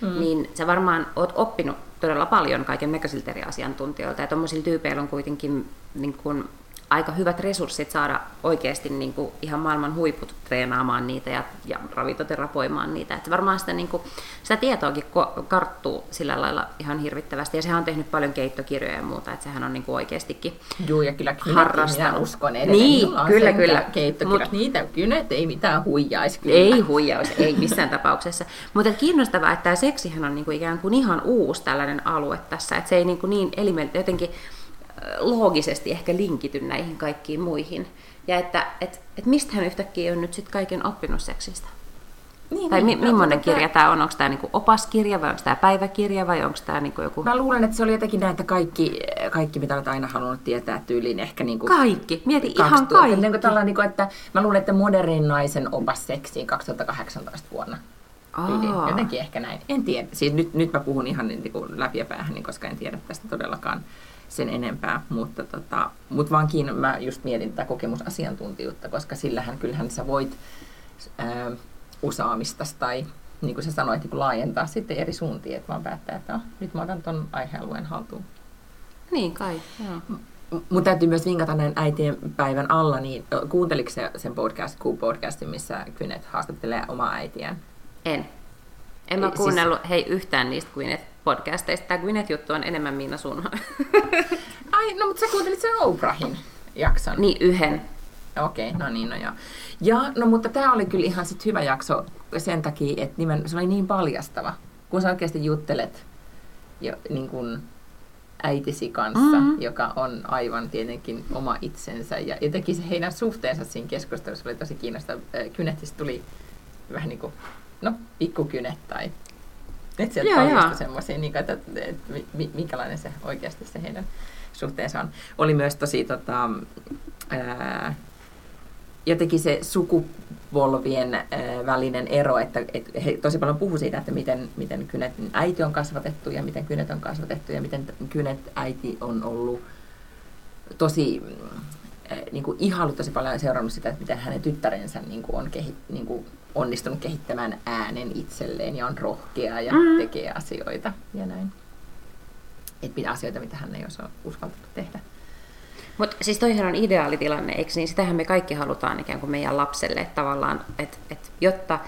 mm. niin sä varmaan oot oppinut todella paljon kaiken näköisiltä eri asiantuntijoilta. Ja tuommoisilla tyypeillä on kuitenkin niin kuin, aika hyvät resurssit saada oikeasti niin kuin, ihan maailman huiput treenaamaan niitä ja, ja ravintoterapoimaan niitä. Että varmaan sitä, niin kuin, sitä tietoakin karttuu sillä lailla ihan hirvittävästi. Ja sehän on tehnyt paljon keittokirjoja ja muuta, että sehän on niin kuin oikeastikin Joo, ja kyllä harrastanut. minä uskon edelleen. Niin, kyllä, kyllä. Keittokirjat, Mut, niitä kynet ei mitään huijaisi kyllä. Ei huijaus, ei missään tapauksessa. Mutta kiinnostavaa, että tämä seksihän on niin kuin ikään kuin ihan uusi tällainen alue tässä, että se ei niin, kuin niin elimeltä jotenkin loogisesti ehkä linkity näihin kaikkiin muihin. Ja että et, et mistä hän yhtäkkiä on nyt sitten kaiken oppinut seksistä? Niin, tai niin, mi- millainen kirja tämä on? Onko tämä niinku opaskirja vai onko tämä päiväkirja vai onko tämä niinku joku... Mä luulen, että se oli jotenkin näin, että kaikki, kaikki mitä olet aina halunnut tietää tyyliin ehkä niinku... Kaikki, mieti ihan kaikki. Niin kuin niinku, että mä luulen, että modernin naisen opas seksiin 2018 vuonna. Aa. Jotenkin ehkä näin. En tiedä. Siis nyt, nyt mä puhun ihan niin kuin läpi ja päähän, niin koska en tiedä tästä todellakaan sen enempää, mutta, tota, mutta vaan kiinno, mä just mietin tätä kokemusasiantuntijuutta, koska sillähän kyllähän sä voit ää, osaamista tai niin kuin sä sanoit, niin laajentaa sitten eri suuntiin, että vaan päättää, että oh, nyt mä otan ton aihealueen haltuun. Niin kai, joo. Mun täytyy myös vinkata näin äitien päivän alla, niin kuunteliko se sen podcast, Q-podcastin, missä Kynet haastattelee omaa äitiään? En. En mä siis- kuunnellut siis... hei yhtään niistä Gwyneth podcasteista. Tämä Gwyneth-juttu on enemmän Miina sun. <laughs> Ai, no mutta sä kuuntelit sen Oprahin. jakson? Niin, yhden. Okei, okay, no niin, no joo. Ja, no mutta tämä oli kyllä ihan sit hyvä jakso sen takia, että nimen, se oli niin paljastava. Kun sä oikeasti juttelet jo, niin kun äitisi kanssa, mm-hmm. joka on aivan tietenkin oma itsensä. Ja jotenkin se heidän suhteensa siinä keskustelussa oli tosi kiinnostava. Kynettistä tuli vähän niin kuin, no, pikkukynet tai että sieltä paljastui semmoisia, niin että, että, että, minkälainen se oikeasti se heidän suhteensa on. Oli myös tosi tota, ää, jotenkin se sukupolvien ää, välinen ero, että, että he tosi paljon puhuu siitä, että miten, miten kynet äiti on kasvatettu ja miten kynet on kasvatettu ja miten kynet äiti on ollut tosi niin kuin ihailut tosi paljon seurannut sitä, että miten hänen tyttärensä niin kuin on kehi, niin kuin onnistunut kehittämään äänen itselleen ja on rohkea ja mm. tekee asioita ja näin. Että mitä asioita, mitä hän ei osaa uskaltanut tehdä. Mutta siis toihan on ideaalitilanne, eikö niin? Sitähän me kaikki halutaan ikään kuin meidän lapselle, että tavallaan, että et, jotta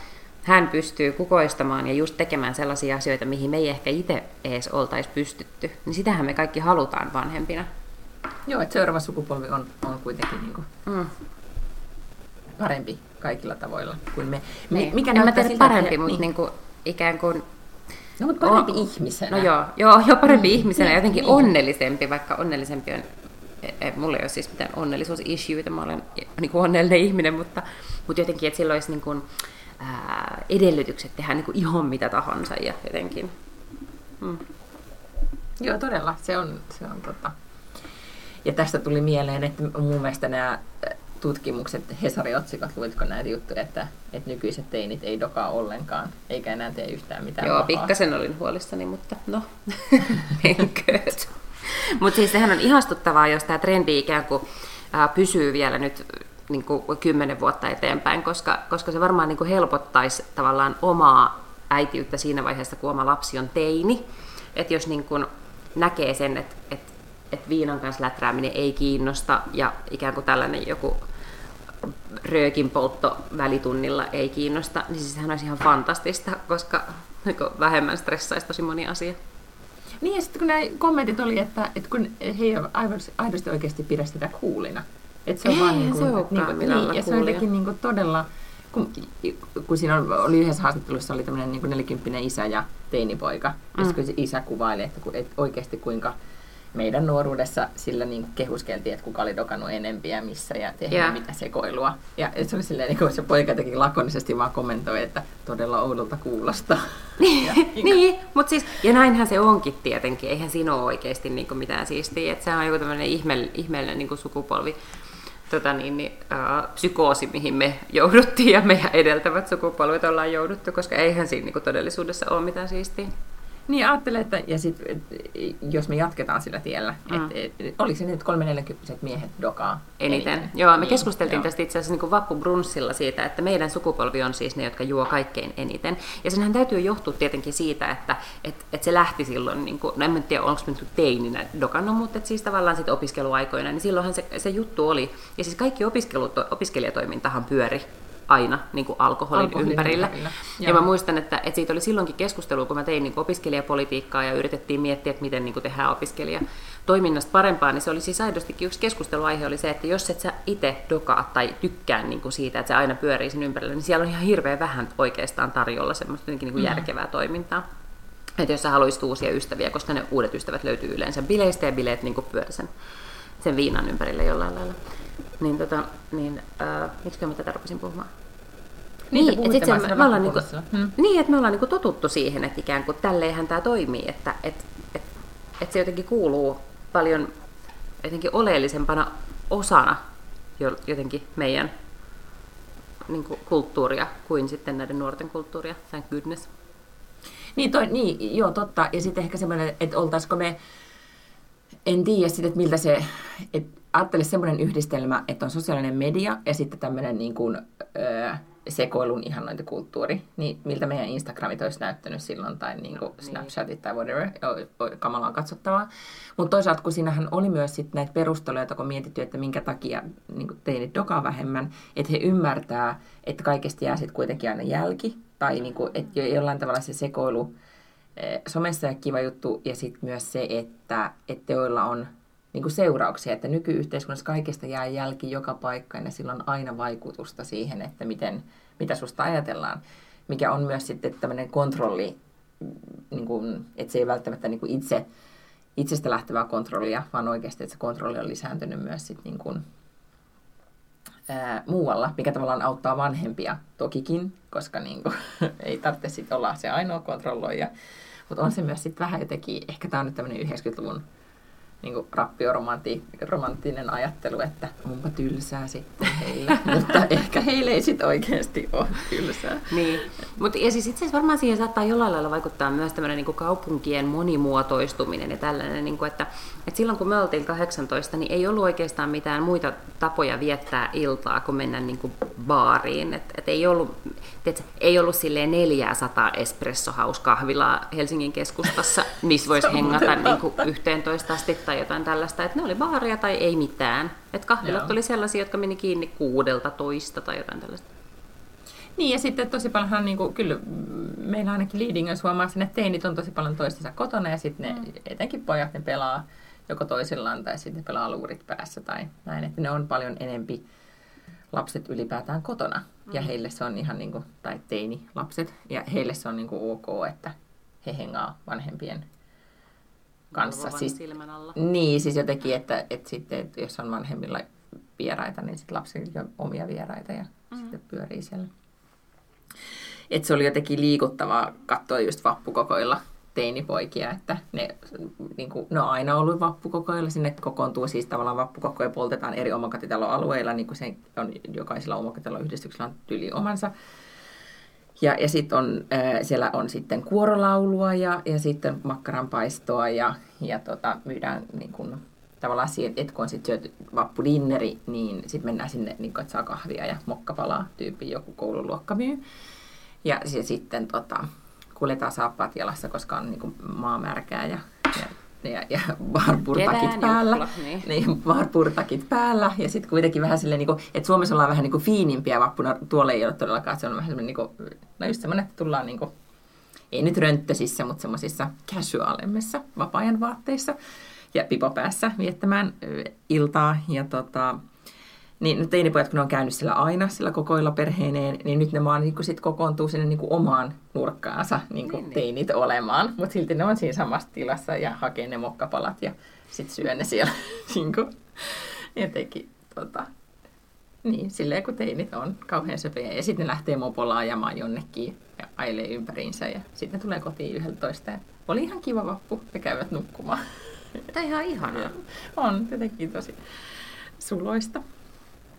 hän pystyy kukoistamaan ja just tekemään sellaisia asioita, mihin me ei ehkä itse edes oltaisi pystytty, niin sitähän me kaikki halutaan vanhempina. Joo, että seuraava sukupolvi on, on kuitenkin niin kuin mm. parempi kaikilla tavoilla kuin me. Niin. Mikä en mä tiedä siltä, parempi, että, mutta niin. Niin kuin, ikään kuin... No, mutta parempi oh, ihmisenä. No joo, joo, joo parempi niin, ihmisenä, niin, jotenkin niin. onnellisempi, vaikka onnellisempi on ei, e, mulla ei ole siis mitään onnellisuusissueita, mä olen niin kuin onnellinen ihminen, mutta, mutta jotenkin, että sillä olisi niin kuin, ää, edellytykset tehdä niin kuin ihan mitä tahansa ja jotenkin. Mm. Joo, todella. Se on, se on tota. Ja tästä tuli mieleen, että mun mielestä nämä tutkimukset, Hesari-otsikot, luitko näitä juttuja, että, että nykyiset teinit ei dokaa ollenkaan, eikä enää tee yhtään mitään Joo, pahaa. pikkasen olin huolissani, mutta no, <laughs> menkööt. mutta siis sehän on ihastuttavaa, jos tämä trendi ikään kuin pysyy vielä nyt niin kuin kymmenen vuotta eteenpäin, koska, koska se varmaan niin kuin helpottaisi tavallaan omaa äitiyttä siinä vaiheessa, kun oma lapsi on teini. Että jos niin kuin näkee sen, että, että, että viinan kanssa läträäminen ei kiinnosta ja ikään kuin tällainen joku röökin poltto välitunnilla ei kiinnosta, niin siis sehän olisi ihan fantastista, koska niin vähemmän stressaisi tosi moni asia. Niin ja sitten kun nämä kommentit oli, että, että kun he ei aidosti oikeasti pidä sitä kuulina. Että se on ei, vaan niin kuin, se niin, kuin, niin, ja se on jotenkin niin kuin todella, kun, kun siinä oli yhdessä haastattelussa oli tämmöinen niin nelikymppinen isä ja teinipoika, mm. ja kun se isä kuvaili, että, että oikeasti kuinka meidän nuoruudessa sillä niin kehuskeltiin, että kuka oli dokannut enempiä missä ja tehnyt yeah. mitä sekoilua. Ja se oli silleen, niin kuin se poika teki lakonisesti vaan kommentoi, että todella oudolta kuulostaa. <laughs> niin, niin mutta siis, ja näinhän se onkin tietenkin. Eihän siinä ole oikeasti niin kuin mitään siistiä. Että se on joku tämmöinen ihme, ihmeellinen niin kuin sukupolvi tota niin, niin, äh, psykoosi, mihin me jouduttiin ja meidän edeltävät sukupolvet ollaan jouduttu, koska eihän siinä niin kuin todellisuudessa ole mitään siistiä. Niin ajattelen, että ja sit, jos me jatketaan sillä tiellä, mm. että et, oliko se kolme neljäkymppiset miehet dokaa eniten? eniten. Joo, me niin, keskusteltiin joo. tästä itse asiassa niin Vappu Brunssilla siitä, että meidän sukupolvi on siis ne, jotka juo kaikkein eniten. Ja senhän täytyy johtua tietenkin siitä, että et, et se lähti silloin, niin kuin, no en tiedä onko me teininä dokannut, mutta et siis tavallaan sitten opiskeluaikoina, niin silloinhan se, se juttu oli. Ja siis kaikki opiskelijatoimintahan pyöri aina niin kuin alkoholin, alkoholin ympärillä. ympärillä. Ja mä muistan, että, että siitä oli silloinkin keskustelua, kun mä tein niin kuin opiskelijapolitiikkaa ja yritettiin miettiä, että miten niin kuin tehdään opiskelija toiminnasta parempaa, niin se oli siis aidostikin yksi keskusteluaihe oli se, että jos et sä itse dokaa tai tykkää niin kuin siitä, että se aina pyörii sen ympärillä, niin siellä on ihan hirveän vähän oikeastaan tarjolla semmoista niin kuin mm. järkevää toimintaa. Että jos sä haluaisit uusia ystäviä, koska ne uudet ystävät löytyy yleensä bileistä ja bileet niin pyörä sen, sen viinan ympärille jollain lailla. Niin, tota, niin äh, miksi mä tätä rupesin puhumaan? Niin, niin että se, me, ollaan niinku, hmm. niin, että me ollaan niinku totuttu siihen, että ikään kuin tälleenhän tämä toimii, että et, et, et se jotenkin kuuluu paljon jotenkin oleellisempana osana jotenkin meidän niin kuin, kulttuuria kuin sitten näiden nuorten kulttuuria, thank goodness. Niin, toi, niin joo, totta. Ja sitten ehkä semmoinen, että oltaisiko me, en tiedä sitten, että miltä se, että ajattele semmoinen yhdistelmä, että on sosiaalinen media ja sitten tämmöinen niin kuin, öö, sekoilun ihannointikulttuuri, niin miltä meidän Instagramit olisi näyttänyt silloin, tai niin kuin niin. Snapchatit tai whatever, kamalaa katsottavaa. Mutta toisaalta, kun siinähän oli myös sit näitä perusteluja, kun mietitty, että minkä takia niin teinit dokaa vähemmän, että he ymmärtää, että kaikesta jää sitten kuitenkin aina jälki, tai niin kuin, että jollain tavalla se sekoilu somessa ja kiva juttu, ja sitten myös se, että, että teoilla on niin kuin seurauksia, että nykyyhteiskunnassa kaikesta jää jälki joka paikkaan ja sillä on aina vaikutusta siihen, että miten, mitä susta ajatellaan, mikä on myös sitten tämmöinen kontrolli, niin kuin, että se ei välttämättä niin kuin itse, itsestä lähtevää kontrollia, vaan oikeasti, että se kontrolli on lisääntynyt myös sit niin kuin, ää, muualla, mikä tavallaan auttaa vanhempia tokikin, koska niin kuin, <laughs> ei tarvitse sitten olla se ainoa kontrolloija. Mutta on se myös sitten vähän jotenkin, ehkä tämä on nyt tämmöinen 90-luvun niin kuin rappioromanttinen ajattelu, että onpa tylsää sitten heillä, <laughs> mutta ehkä heille ei sitten oikeasti ole tylsää. Niin, mutta ja siis itse varmaan siihen saattaa jollain lailla vaikuttaa myös tämmöinen niin kaupunkien monimuotoistuminen ja tällainen, niin kuin, että, että silloin kun me oltiin 18, niin ei ollut oikeastaan mitään muita tapoja viettää iltaa, kuin mennä niin kuin baariin, että et ei ollut, tiedätkö, ei ollut silleen 400 espressohauskahvilaa Helsingin keskustassa, missä voisi hengata niin kuin 11 asti tai jotain tällaista, että ne oli baaria tai ei mitään. Että kahvilat Joo. oli sellaisia, jotka meni kiinni kuudelta toista tai jotain tällaista. Niin ja sitten tosi paljonhan, niin kuin, kyllä meillä ainakin Leadingers huomaa sen, että teinit on tosi paljon toistensa kotona ja sitten ne, mm. etenkin pojat, ne pelaa joko toisillaan tai sitten pelaa luurit päässä tai näin, että ne on paljon enempi lapset ylipäätään kotona. Mm. Ja heille se on ihan niin kuin, tai teini lapset, ja heille se on niin kuin ok, että he hengaa vanhempien kanssa. Siis, silmän alla. Niin, siis jotenkin, että, että sitten, että jos on vanhemmilla vieraita, niin sitten lapsilla on omia vieraita ja mm. sitten pyörii siellä. Et se oli jotenkin liikuttavaa katsoa just vappukokoilla teinipoikia, että ne, niin kuin, ne on aina ollut vappukokoilla. Sinne kokoontuu siis tavallaan vappukokoja poltetaan eri omakotitaloalueilla, niin kuin se on jokaisella omakotitaloyhdistyksellä on tyli omansa. Ja, ja sitten on, ää, siellä on sitten kuorolaulua ja, ja sitten makkaranpaistoa ja, ja tota, myydään niin kun, tavallaan siihen, että kun on sitten syöty vappudinneri, niin sitten mennään sinne, niin kun, että saa kahvia ja mokkapalaa tyyppi joku koululuokka myy. Ja, ja sitten tota, kuljetaan saappaat jalassa, koska on niin maamärkää ja, ja ja, <laughs> varpurtakit päällä. Juhla, niin. niin varpurtakit päällä. Ja sitten kuitenkin vähän silleen, niin kuin, että Suomessa ollaan vähän niin kuin fiinimpiä vappuna. Tuolla ei ole todellakaan, se on vähän semmoinen, niin kuin, no just semmoinen, että tullaan niin kuin, ei nyt rönttösissä, mutta semmoisissa casualemmissa vapaa-ajan vaatteissa ja pipopäässä viettämään iltaa. Ja tota, niin nyt teinipojat, kun ne on käynyt sillä aina, sillä kokoilla perheineen, niin nyt ne vaan niin sit kokoontuu sinne niin kuin omaan nurkkaansa niin kuin niin, niin. teinit niin. olemaan. Mutta silti ne on siinä samassa tilassa ja hakee ne mokkapalat ja sitten syö ne siellä <laughs> niin kuin, jotenkin tota, niin, silleen kun teinit on kauhean söpöjä. Ja sitten ne lähtee mopolla ajamaan jonnekin ja ailee ympäriinsä ja sitten ne tulee kotiin yhdeltä ja oli ihan kiva vappu ja käyvät nukkumaan. Tämä ihan ihanaa. On, jotenkin tosi suloista.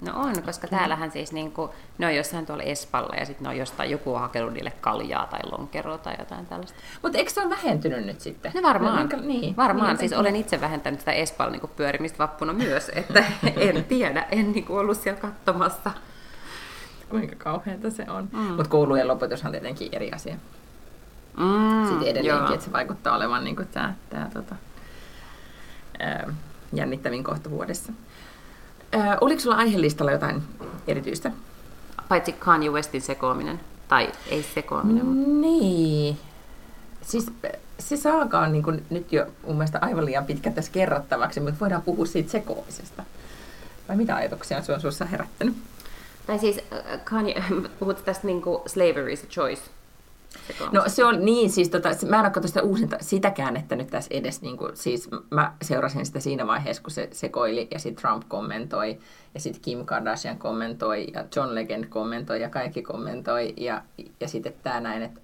No on, koska täällähän siis niin kuin, ne on jossain tuolla Espalla ja sitten ne on jostain, joku on hakenut niille kaljaa tai lonkeroa tai jotain tällaista. Mutta eikö se ole vähentynyt nyt sitten? No varmaan, no, niin, varmaan. Niin, siis olen itse vähentänyt sitä Espalla niin pyörimistä vappuna myös, että <laughs> en tiedä, en niin kuin ollut siellä katsomassa. Kuinka kauheata se on. Mm. Mutta koulujen lopetushan on tietenkin eri asia. Mm, sitten edelleenkin, joo. että se vaikuttaa olevan niin tämä, tämä tota, jännittävin kohta vuodessa. Äh, oliko sulla aiheellistalla jotain erityistä? Paitsi Kanye Westin sekoaminen, tai ei sekoaminen. Mutta... Niin. Siis se saaga on niin kuin nyt jo mun mielestä aivan liian pitkä tässä kerrottavaksi, mutta voidaan puhua siitä sekoamisesta. Vai mitä ajatuksia se on sinussa herättänyt? Tai siis Kanye, puhut tästä niin kuin slavery is a choice No se on niin, siis tota, mä en ole sitä uusinta, sitäkään, että nyt tässä edes, niin kuin, siis mä seurasin sitä siinä vaiheessa, kun se sekoili ja sitten Trump kommentoi ja sitten Kim Kardashian kommentoi ja John Legend kommentoi ja kaikki kommentoi ja, ja sitten tämä näin, että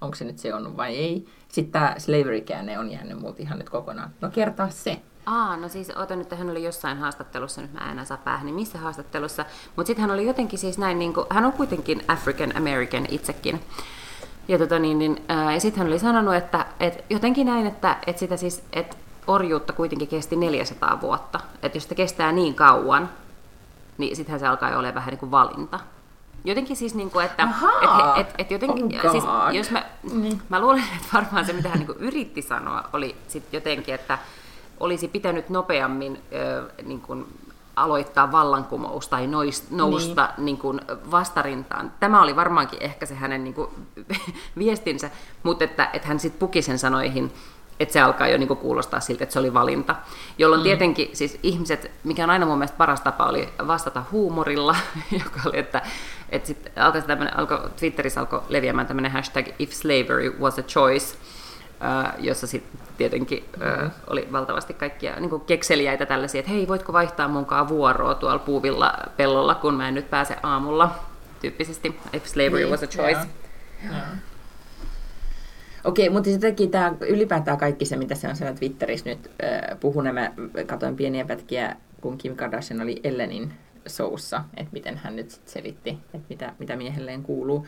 onko se nyt se on vai ei. Sitten tämä slavery-käänne on jäänyt multa ihan nyt kokonaan. No kertaa se. Aa, no siis otan nyt, hän oli jossain haastattelussa, nyt mä en enää saa päähän, niin missä haastattelussa. Mutta sitten hän oli jotenkin siis näin, niin kuin, hän on kuitenkin African American itsekin. Ja, tota niin, niin, ää, ja sitten hän oli sanonut, että et jotenkin näin, että et sitä siis, et orjuutta kuitenkin kesti 400 vuotta. Että jos se kestää niin kauan, niin sittenhän se alkaa jo olla vähän niin kuin valinta. Jotenkin siis, niin kuin, että et, et, et jotenkin, oh siis, jos mä, niin. mä luulen, että varmaan se, mitä hän niin kuin yritti sanoa, oli sitten jotenkin, että olisi pitänyt nopeammin ö, niin kuin aloittaa vallankumous tai nousta niin. Niin kuin vastarintaan. Tämä oli varmaankin ehkä se hänen niin kuin, <laughs> viestinsä, mutta että, että hän sitten puki sen sanoihin, että se alkaa jo niinku kuulostaa siltä, että se oli valinta. Jolloin mm. tietenkin siis ihmiset, mikä on aina mun mielestä paras tapa, oli vastata huumorilla, <laughs> joka oli, että, että sit alkoi alkoi, Twitterissä alkoi leviämään tämmöinen hashtag if slavery was a choice, jossa sitten tietenkin mm-hmm. oli valtavasti kaikkia niin kuin kekseliäitä tällaisia, että hei, voitko vaihtaa munkaan vuoroa tuolla puuvilla pellolla, kun mä en nyt pääse aamulla, tyyppisesti, if slavery niin, was a choice. Yeah. Yeah. Okei, mutta sittenkin tämä ylipäätään kaikki se, mitä se on siellä Twitterissä nyt äh, puhunut. Mä katsoin pieniä pätkiä, kun Kim Kardashian oli Ellenin soussa, että miten hän nyt sit selitti, että mitä, mitä miehelleen kuuluu.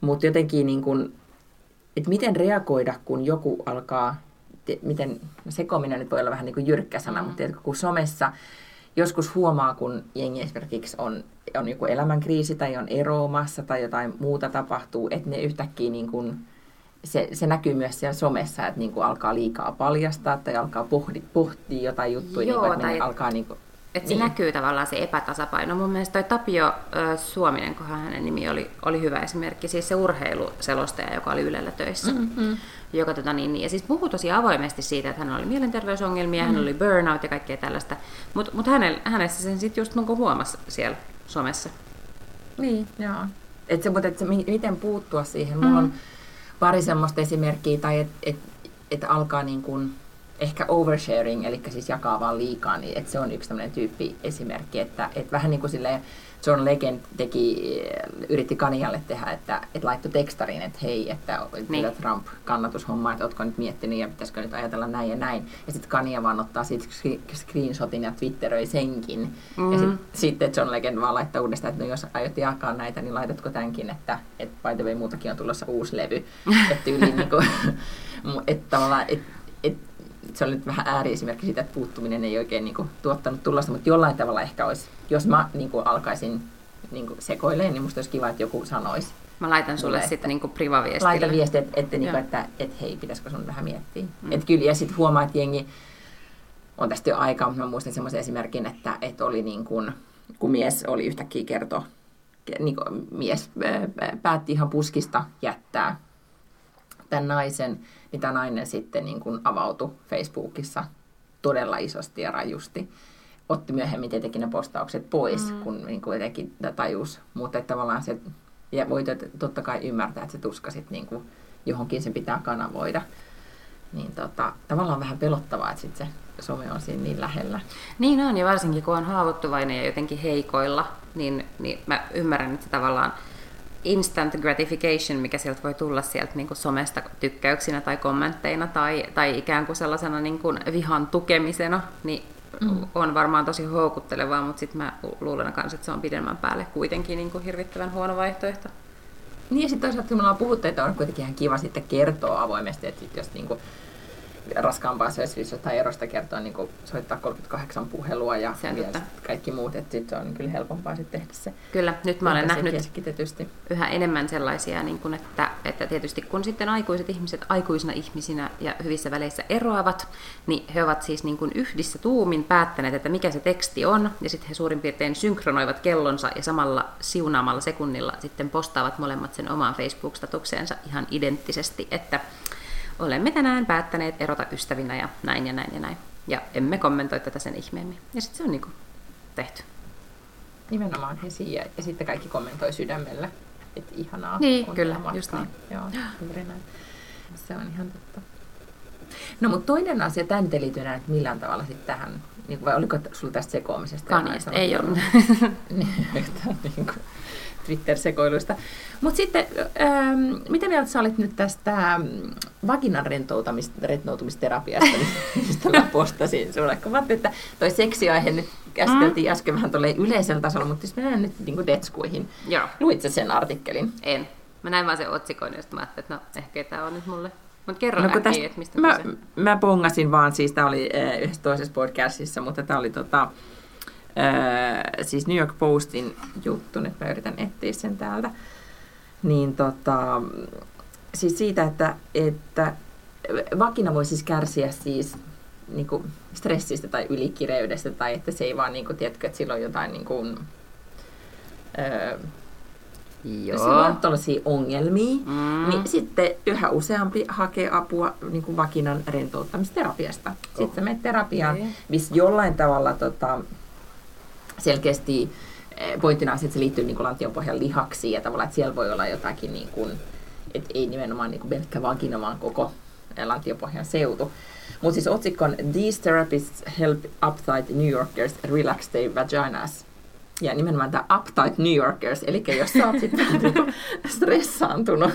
Mutta jotenkin niin kun, että miten reagoida, kun joku alkaa, miten sekoaminen nyt voi olla vähän niin kuin jyrkkä sana, mm. mutta tiedätkö, kun somessa joskus huomaa, kun jengi esimerkiksi on, on joku elämänkriisi tai on eroamassa tai jotain muuta tapahtuu, että ne yhtäkkiä niin kuin, se, se näkyy myös siellä somessa, että niin kuin alkaa liikaa paljastaa tai alkaa pohdi, pohtia jotain juttuja, Joo, niin kuin, että tai... alkaa niin kuin, että se niin. näkyy tavallaan se epätasapaino. Mun mielestä toi Tapio Suominen, kun hänen nimi oli, oli hyvä esimerkki, siis se urheiluselostaja, joka oli Ylellä töissä. Mm-hmm. Joka, tota, niin, niin, ja siis puhui tosi avoimesti siitä, että hän oli mielenterveysongelmia, mm-hmm. hän oli burnout ja kaikkea tällaista. Mutta mut hänessä sen sitten just niinku huomasi siellä somessa. Niin, joo. Et se, mutta et se, miten puuttua siihen? Mulla mm-hmm. on pari semmoista esimerkkiä, tai että et, et alkaa niin kuin, ehkä oversharing, eli siis jakaa vaan liikaa, niin että se on yksi tämmöinen tyyppi esimerkki, että, että vähän niin kuin silleen John Legend teki, yritti Kanialle tehdä, että, että laittoi tekstariin, että hei, että niin. Trump kannatushomma, että ootko nyt miettinyt ja pitäisikö nyt ajatella näin ja näin. Ja sitten Kania vaan ottaa siitä screenshotin ja twitteröi senkin. Mm. Ja sitten sit John Legend vaan laittaa uudestaan, että no jos aiot jakaa näitä, niin laitatko tämänkin, että, että by the way muutakin on tulossa uusi levy. <laughs> että yli niin kuin, <laughs> että tavallaan, että se oli nyt vähän ääriesimerkki siitä, että puuttuminen ei oikein niin kuin, tuottanut tulosta, mutta jollain tavalla ehkä olisi, jos mä niin kuin, alkaisin niin kuin, sekoilemaan, niin musta olisi kiva, että joku sanoisi. Mä laitan sulle sitten niin privaviestillä. Laita viesti, että, että, niin kuin, että, että hei, pitäisikö sun vähän miettiä. Mm. Että kyllä, ja sitten huomaa, että jengi, on tästä jo aikaa, mutta mä muistan semmoisen esimerkin, että, että oli niin kuin, kun mies oli yhtäkkiä kerto, niin kuin mies päätti ihan puskista jättää tämän naisen, niin tämä nainen sitten niin kuin avautui Facebookissa todella isosti ja rajusti. Otti myöhemmin tietenkin ne postaukset pois, mm. kun niin kuin jotenkin tajus. Mutta että tavallaan se, ja voit totta kai ymmärtää, että se tuska sitten niin kuin johonkin se pitää kanavoida. Niin tota, tavallaan vähän pelottavaa, että sitten se some on siinä niin lähellä. Niin on, ja varsinkin kun on haavoittuvainen ja jotenkin heikoilla, niin, niin mä ymmärrän, että tavallaan instant gratification, mikä sieltä voi tulla sieltä niin kuin somesta tykkäyksinä tai kommentteina tai, tai ikään kuin sellaisena niin kuin vihan tukemisena, niin mm. on varmaan tosi houkuttelevaa, mutta sitten mä luulen myös, että se on pidemmän päälle kuitenkin niin kuin hirvittävän huono vaihtoehto. Niin ja sitten toisaalta kun me ollaan puhuttu, että on kuitenkin ihan kiva sitten kertoa avoimesti, että jos niin kuin raskaampaa syösvyys tai erosta kertoa, niin soittaa 38 puhelua ja kaikki muut, että sitten on kyllä helpompaa sitten tehdä se. Kyllä, nyt mä olen nähnyt yhä enemmän sellaisia, niin kuin että, että tietysti kun sitten aikuiset ihmiset aikuisina ihmisinä ja hyvissä väleissä eroavat, niin he ovat siis niin kuin yhdissä tuumin päättäneet, että mikä se teksti on, ja sitten he suurin piirtein synkronoivat kellonsa ja samalla siunaamalla sekunnilla sitten postaavat molemmat sen omaan Facebook-statukseensa ihan identtisesti, että olemme tänään päättäneet erota ystävinä ja näin ja näin ja näin. Ja emme kommentoi tätä sen ihmeemmin. Ja sitten se on niinku tehty. Nimenomaan he siihen, ja sitten kaikki kommentoi sydämellä. Että ihanaa. Niin, kyllä, matkaa. just niin. Joo, juuri näin. Se on ihan totta. No mutta toinen asia, tämän te liittyy että millään tavalla sitten tähän, niin, vai oliko sinulla tästä sekoamisesta? Kaniasta, ei ollut. <laughs> niin, niin kuin, Twitter-sekoiluista. Mutta sitten, ähm, mitä mieltä sä olit nyt tästä ähm, vaginan rentoutumisterapiasta, <laughs> mistä mä postasin sulle? Kun mä että toi seksiaihe nyt käsiteltiin mm. äsken vähän yleisellä tasolla, mutta jos mennään nyt niin detskuihin. Joo. Luit sen artikkelin? En. Mä näin vaan sen otsikon, josta mä ajattelin, että no ehkä tämä on nyt mulle mutta kerro no, äkkiä, tästä, että mistä mä, mä pongasin vaan, siis tämä oli äh, yhdessä toisessa podcastissa, mutta tämä oli tota, Öö, siis New York Postin juttu, nyt mä yritän etsiä sen täältä, niin tota, siis siitä, että, että vakina voi siis kärsiä siis niin kuin stressistä tai ylikireydestä, tai että se ei vaan, niin kuin, tiedätkö, että sillä on jotain niin kuin, öö, Joo. Jos on tällaisia ongelmia, mm. niin sitten yhä useampi hakee apua niin kuin vakinan rentouttamisterapiasta. Oh. Sitten sä menet terapiaan, okay. missä jollain tavalla tota, selkeästi eh, pointtina on, että se liittyy niin lantiopohjan lihaksiin ja tavallaan, että siellä voi olla jotakin, niin kuin, että ei nimenomaan niin kuin pelkkä vagina, vaan koko eh, lantiopohjan seutu. Mutta siis otsikko on These therapists help uptight New Yorkers relax their vaginas. Ja nimenomaan tämä uptight New Yorkers, eli jos sä oot sitten <laughs> niinku stressaantunut,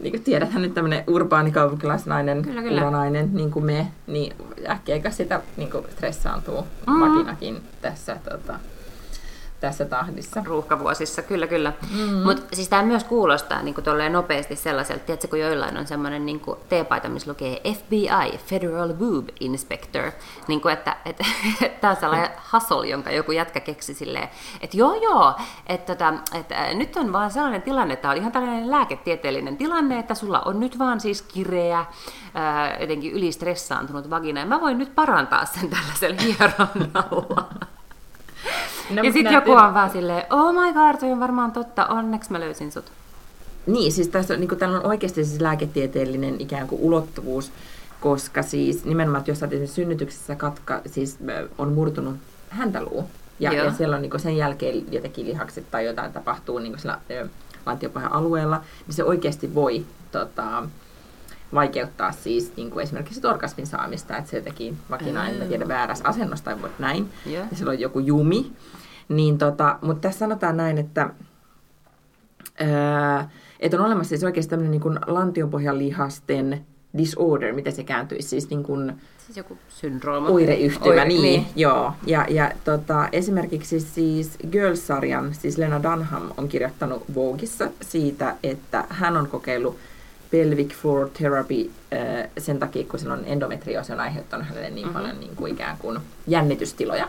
niin kuin tiedäthän nyt tämmöinen urbaani kaupunkilaisnainen, kyllä, kyllä. uranainen, niin kuin me, niin äkkiä sitä niin kuin stressaantuu mm. vakinakin tässä tota, tässä tahdissa. Ruuhkavuosissa, kyllä kyllä. Mm-hmm. Mutta siis tämä myös kuulostaa niin nopeasti sellaiselta, tiedätkö, kun joillain on semmoinen niin teepaita, missä lukee FBI, Federal Boob Inspector, niin kuin, että, että, <laughs> että tämä on sellainen hustle, jonka joku jätkä keksi silleen, että joo joo, että, että, että nyt on vaan sellainen tilanne, että on ihan tällainen lääketieteellinen tilanne, että sulla on nyt vaan siis kireä, ää, jotenkin ylistressaantunut vagina, ja mä voin nyt parantaa sen tällaisella hieronnalla. No, ja sitten joku on vaan silleen, oh my god, toi on varmaan totta, onneksi mä löysin sut. Niin, siis tässä on, niin kuin, on oikeasti siis lääketieteellinen ikään kuin ulottuvuus, koska siis nimenomaan, että jos olet esimerkiksi synnytyksessä katka, siis on murtunut häntäluu, ja, ja siellä on niin kuin sen jälkeen jotenkin lihakset tai jotain tapahtuu niin kuin siellä lantiopohjan alueella, niin se oikeasti voi tota, vaikeuttaa siis niin kuin esimerkiksi orgasmin saamista, että se jotenkin vakina, en tiedä, väärässä asennossa tai näin, yeah. ja silloin joku jumi. Niin tota, mutta tässä sanotaan näin, että, ää, että on olemassa siis oikeasti tämmöinen niin kuin lantionpohjan lihasten disorder, miten se kääntyisi, siis niin kuin, Siis joku syndrooma. Oireyhtymä, Oire, niin, niin. Joo. Ja, ja tota, esimerkiksi siis Girls-sarjan, siis Lena Dunham on kirjoittanut Vogueissa siitä, että hän on kokeillut pelvic floor therapy äh, sen takia, kun silloin endometrioosi on aiheuttanut hänelle niin mm-hmm. paljon niin kuin ikään kuin jännitystiloja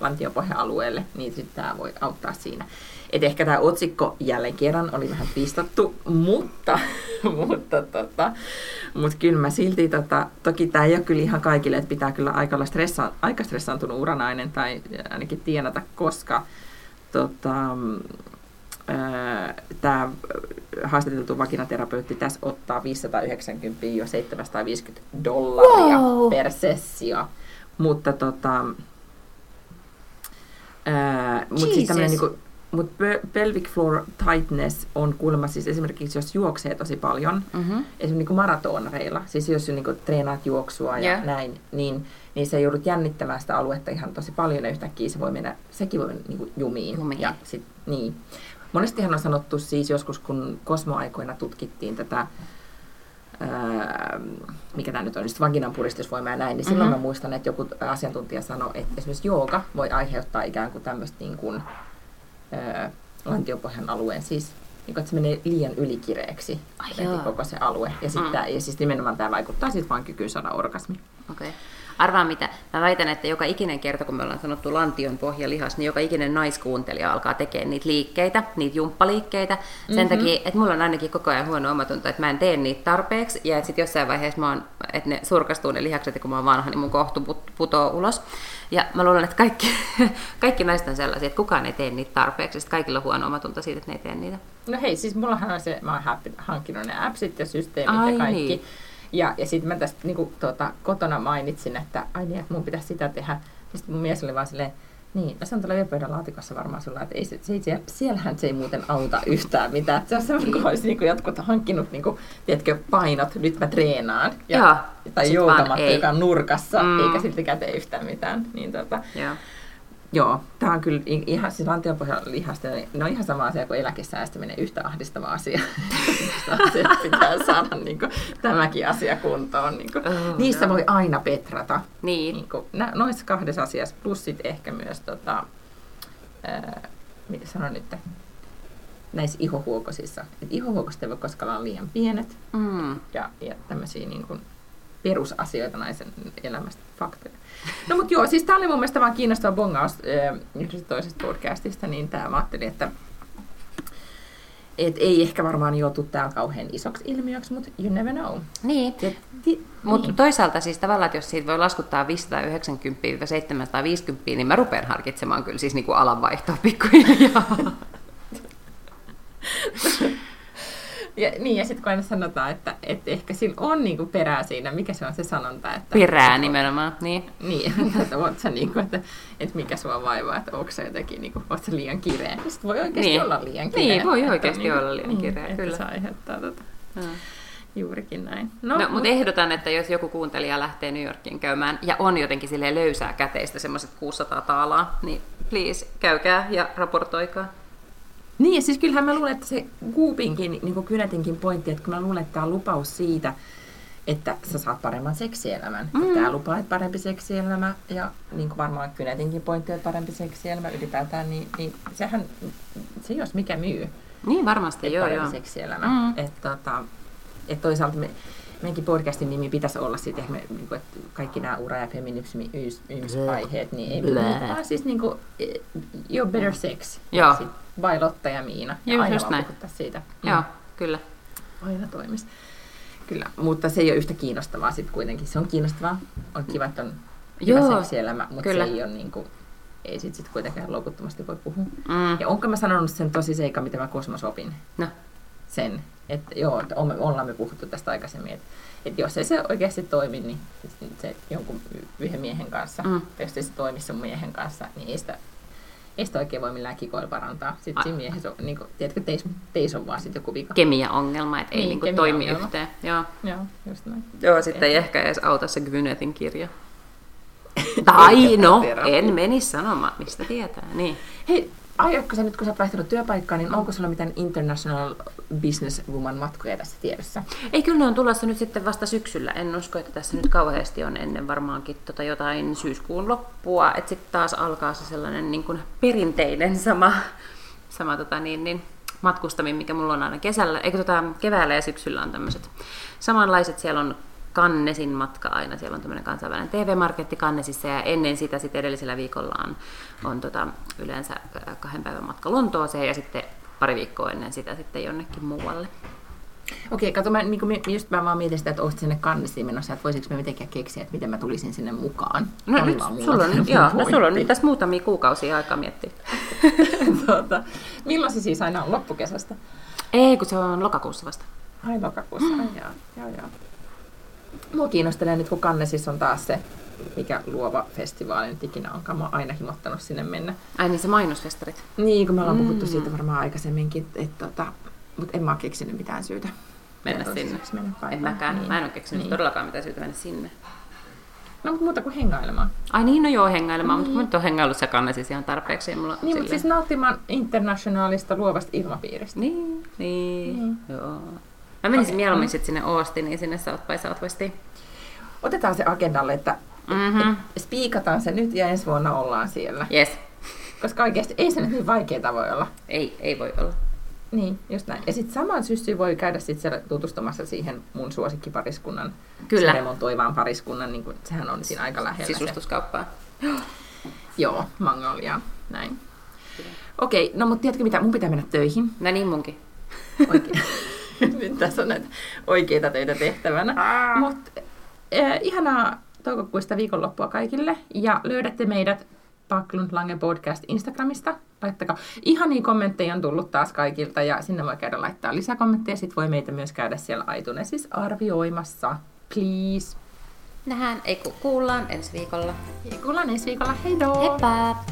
lantiopohja-alueelle, niin sitten tämä voi auttaa siinä. Et ehkä tämä otsikko jälleen kerran oli vähän pistattu, mutta, <laughs> mutta, tota, mutta kyllä mä silti, tota, toki tämä ei ole kyllä ihan kaikille, että pitää kyllä aika, stressa, aika stressaantunut uranainen tai ainakin tienata, koska tota, tämä haastateltu vakinaterapeutti tässä ottaa 590 jo 750 dollaria wow. per sessio. Mutta tota, mutta siis tämmöinen niinku, mut pelvic floor tightness on kuulemma siis esimerkiksi, jos juoksee tosi paljon, mm-hmm. esimerkiksi niinku maratonareilla, siis jos niinku treenaat juoksua ja yeah. näin, niin, niin se joudut jännittämään sitä aluetta ihan tosi paljon ja yhtäkkiä se voi mennä, sekin voi niinku jumiin. jumiin. Ja sit, niin. Monestihan on sanottu siis joskus, kun kosmoaikoina tutkittiin tätä, ää, mikä tämä nyt on, siis vaginan puristusvoima ja näin, niin silloin mm-hmm. mä muistan, että joku asiantuntija sanoi, että esimerkiksi jooga voi aiheuttaa ikään kuin tämmöistä niin kuin, ää, lantiopohjan alueen, siis niin kuin, että se menee liian ylikireeksi koko se alue. Ja, sit mm. tää, ja siis nimenomaan tämä vaikuttaa sitten vain kykyyn saada orgasmi. Okay. Arvaa mitä, mä väitän, että joka ikinen kerta, kun me ollaan sanottu lantion pohjalihas, niin joka ikinen naiskuuntelija alkaa tekemään niitä liikkeitä, niitä jumppaliikkeitä. Sen mm-hmm. takia, että mulla on ainakin koko ajan huono omatunto, että mä en tee niitä tarpeeksi, ja että sitten jossain vaiheessa mä oon, että ne surkastuu ne lihakset, ja kun mä oon vanha, niin mun kohtu put- putoo ulos. Ja mä luulen, että kaikki, <laughs> kaikki naiset on sellaisia, että kukaan ei tee niitä tarpeeksi, sitten kaikilla on huono omatunto siitä, että ne ei tee niitä. No hei, siis mullahan on se, mä oon hankkinut ne appsit ja systeemit Ai ja kaikki. Niin ja, ja sitten mä tästä niin kuin, tuota, kotona mainitsin, että ai niin, että mun pitäisi sitä tehdä. Ja sitten mun mies oli vaan silleen, niin, no se on tuolla yöpöydän laatikossa varmaan sulla, että ei se, se, se, siellähän se ei muuten auta yhtään mitään. Se on semmoinen, kun olisi niin jotkut hankkinut, niin kuin, tiedätkö, painot, nyt mä treenaan. Ja, Joo, tai joogamatto, joka on nurkassa, mm. eikä siltikään tee yhtään mitään. Niin, tota, Joo. Joo, tämä on kyllä ihan, siis lihasta, ne on ihan sama asia kuin eläkesäästäminen, yhtä ahdistava asia. <laughs> se pitää saada niin kuin, tämäkin asia kuntoon. Niin kuin. Oh, Niissä no. voi aina petrata. Niin. niin kuin, noissa kahdessa asiassa, plus sitten ehkä myös, tota, ää, mitä sanon nyt, näissä ihohuokosissa. Et ihohuokosta ei voi koskaan olla liian pienet mm. ja, ja tämmöisiä niin kuin, perusasioita naisen elämästä, faktoja. No mutta joo, siis tämä oli mun mielestä vaan kiinnostava bongaus äh, yhdestä toisesta podcastista, niin tämä mä ajattelin, että et ei ehkä varmaan joutu täällä kauhean isoksi ilmiöksi, mutta you never know. Niin, ti- mutta niin. toisaalta siis tavallaan, että jos siitä voi laskuttaa 590-750, niin mä rupean harkitsemaan kyllä siis niinku alanvaihtoa pikkuhiljaa. <laughs> Ja, niin, ja sitten kun aina sanotaan, että, että ehkä sillä on niinku perää siinä, mikä se on se sanonta. Että, Perää että, nimenomaan, niin. <laughs> Niin, että, sä niinku, että, että mikä sua vaivaa, että onko se jotenkin, niinku, oot sä liian kireä. Sitten voi oikeasti Niin. olla liian kireä. Niin, voi että oikeasti niinku- olla liian kireä, että kyllä. se aiheuttaa tota, Joo. juurikin näin. No, no mut- mutta ehdotan, että jos joku kuuntelija lähtee New Yorkiin käymään ja on jotenkin sille löysää käteistä semmoiset 600 taalaa, niin please käykää ja raportoikaa. Niin, ja siis kyllähän mä luulen, että se Goopinkin, niin kuin Kynetinkin pointti, että kun mä luulen, että tämä on lupaus siitä, että sä saat paremman seksielämän. Mm. Tämä lupaa, että parempi seksielämä, ja niin kuin varmaan Kynetinkin pointti, että parempi seksielämä ylipäätään, niin, niin sehän, se jos mikä myy, Niin varmasti, että joo parempi joo. seksielämä. Mm. Että tota, et toisaalta me, meidänkin podcastin nimi pitäisi olla sitten, että, me, niin kuin, että kaikki nämä ura- ja feminismi aiheet, niin ei Blää. vaan siis niin kuin, your better sex. Joo. Sit Vai Lotta ja Miina. Ja Joo, aina just näin. siitä. Joo, kyllä. Mm, aina toimisi. Kyllä, mutta se ei ole yhtä kiinnostavaa sitten kuitenkin. Se on kiinnostavaa. On kiva, että on hyvä Joo, seksielämä, mutta kyllä. se ei ole niin kuin, ei sit, sit kuitenkaan loukuttomasti voi puhua. Mm. Ja onko mä sanonut sen tosi seikan, mitä mä Kosmos opin? No. Sen, että joo, että on- ollaan me puhuttu tästä aikaisemmin, että, että jos ei se oikeasti toimi, niin se jonkun yhden miehen kanssa, Mm. tai jos ei se toimi sun miehen kanssa, niin ei sitä, ei sitä oikein voi millään kikoilla parantaa. Sitten Ai. siinä miehessä on, niin kuin, tiedätkö, teis, teis on vaan sitten joku vika. Kemia-ongelma, että ei Niin, niinku toimi yhteen. Joo. Joo, just näin. Joo, sitten ei ehkä edes auta se Gwynetin kirja. Tai <laughs> no, en menisi sanomaan, mistä tietää. Niin. Hei, aiotko sä nyt, kun sä oot vaihtanut työpaikkaa, niin onko sulla mitään International Business Woman matkoja tässä tiedossa? Ei, kyllä ne on tulossa nyt sitten vasta syksyllä. En usko, että tässä nyt kauheasti on ennen varmaankin tota jotain syyskuun loppua. Että sitten taas alkaa se sellainen niin kuin perinteinen sama, sama tota niin, niin, matkustaminen, mikä mulla on aina kesällä, eikö tota, keväällä ja syksyllä on tämmöiset samanlaiset. Siellä on Kannesin matka aina, siellä on tämmöinen kansainvälinen TV-marketti Kannesissa ja ennen sitä sitten edellisellä viikolla on, on tota, yleensä äh, kahden päivän matka Lontooseen ja sitten pari viikkoa ennen sitä sitten jonnekin muualle. Okei, kato, mä, niin mä, just mä vaan mietin sitä, että olisit sinne kannessiin menossa, että voisiko me mitenkään keksiä, että miten mä tulisin sinne mukaan. No Oli nyt, sulla on, joo, no sulla on nyt tässä muutamia kuukausia aikaa miettiä. <laughs> tuota, milloin se siis aina on loppukesästä? Ei, kun se on lokakuussa vasta. Ai lokakuussa, ai joo, joo, joo. Mua kiinnostelee nyt, kun Kannesissa on taas se, mikä luova festivaali nyt ikinä onkaan. Mä oon aina himottanut sinne mennä. Ai niin, se mainosfestarit. Niin, kun me ollaan puhuttu Mm. siitä varmaan aikaisemminkin, että tota, mutta en mä oo keksinyt mitään syytä. Mennä Kertoa sinne. mennä. En mäkään. Niin. Mä en ole keksinyt Niin. todellakaan mitään syytä mennä sinne. No, mutta muuta kuin hengailemaan. Ai niin, no joo, hengailemaan, mutta kun mä nyt oon hengaillut se kannesis ihan tarpeeksi. Niin, mulla Niin, mutta siis nauttimaan internationaalista luovasta ilmapiiristä. Niin, niin, Niin. joo. Mä menisin Okei, mieluummin mm. sit sinne Austiniin, sinne South by Southwestiin. Otetaan se agendalle, että Mhm. spiikataan se nyt ja ensi vuonna ollaan siellä. Yes. Koska oikeasti ei se nyt niin vaikeaa voi olla. Ei, ei voi olla. Niin, just näin. Ja sitten saman syssyyn voi käydä sit siellä tutustumassa siihen mun suosikkipariskunnan, Kyllä. se remontoivaan pariskunnan, niin kun, sehän on siinä aika lähellä se. Sisustuskauppaa. <gasps> Joo, Magnolia, näin. Okei, no mutta tiedätkö mitä, mun pitää mennä töihin. No niin munkin. Oikein. <laughs> Nyt tässä on näitä oikeita töitä tehtävänä. Mutta äh, ihanaa toukokuista viikonloppua kaikille. Ja löydätte meidät Paklund Lange Podcast Instagramista. Laittakaa. Ihania kommentteja on tullut taas kaikilta ja sinne voi käydä laittaa lisäkommentteja. Sitten voi meitä myös käydä siellä iTunesissa arvioimassa. Please. Nähdään, ei ku- kuullaan ensi viikolla. Ja kuullaan ensi viikolla. Heidoo! Heippa!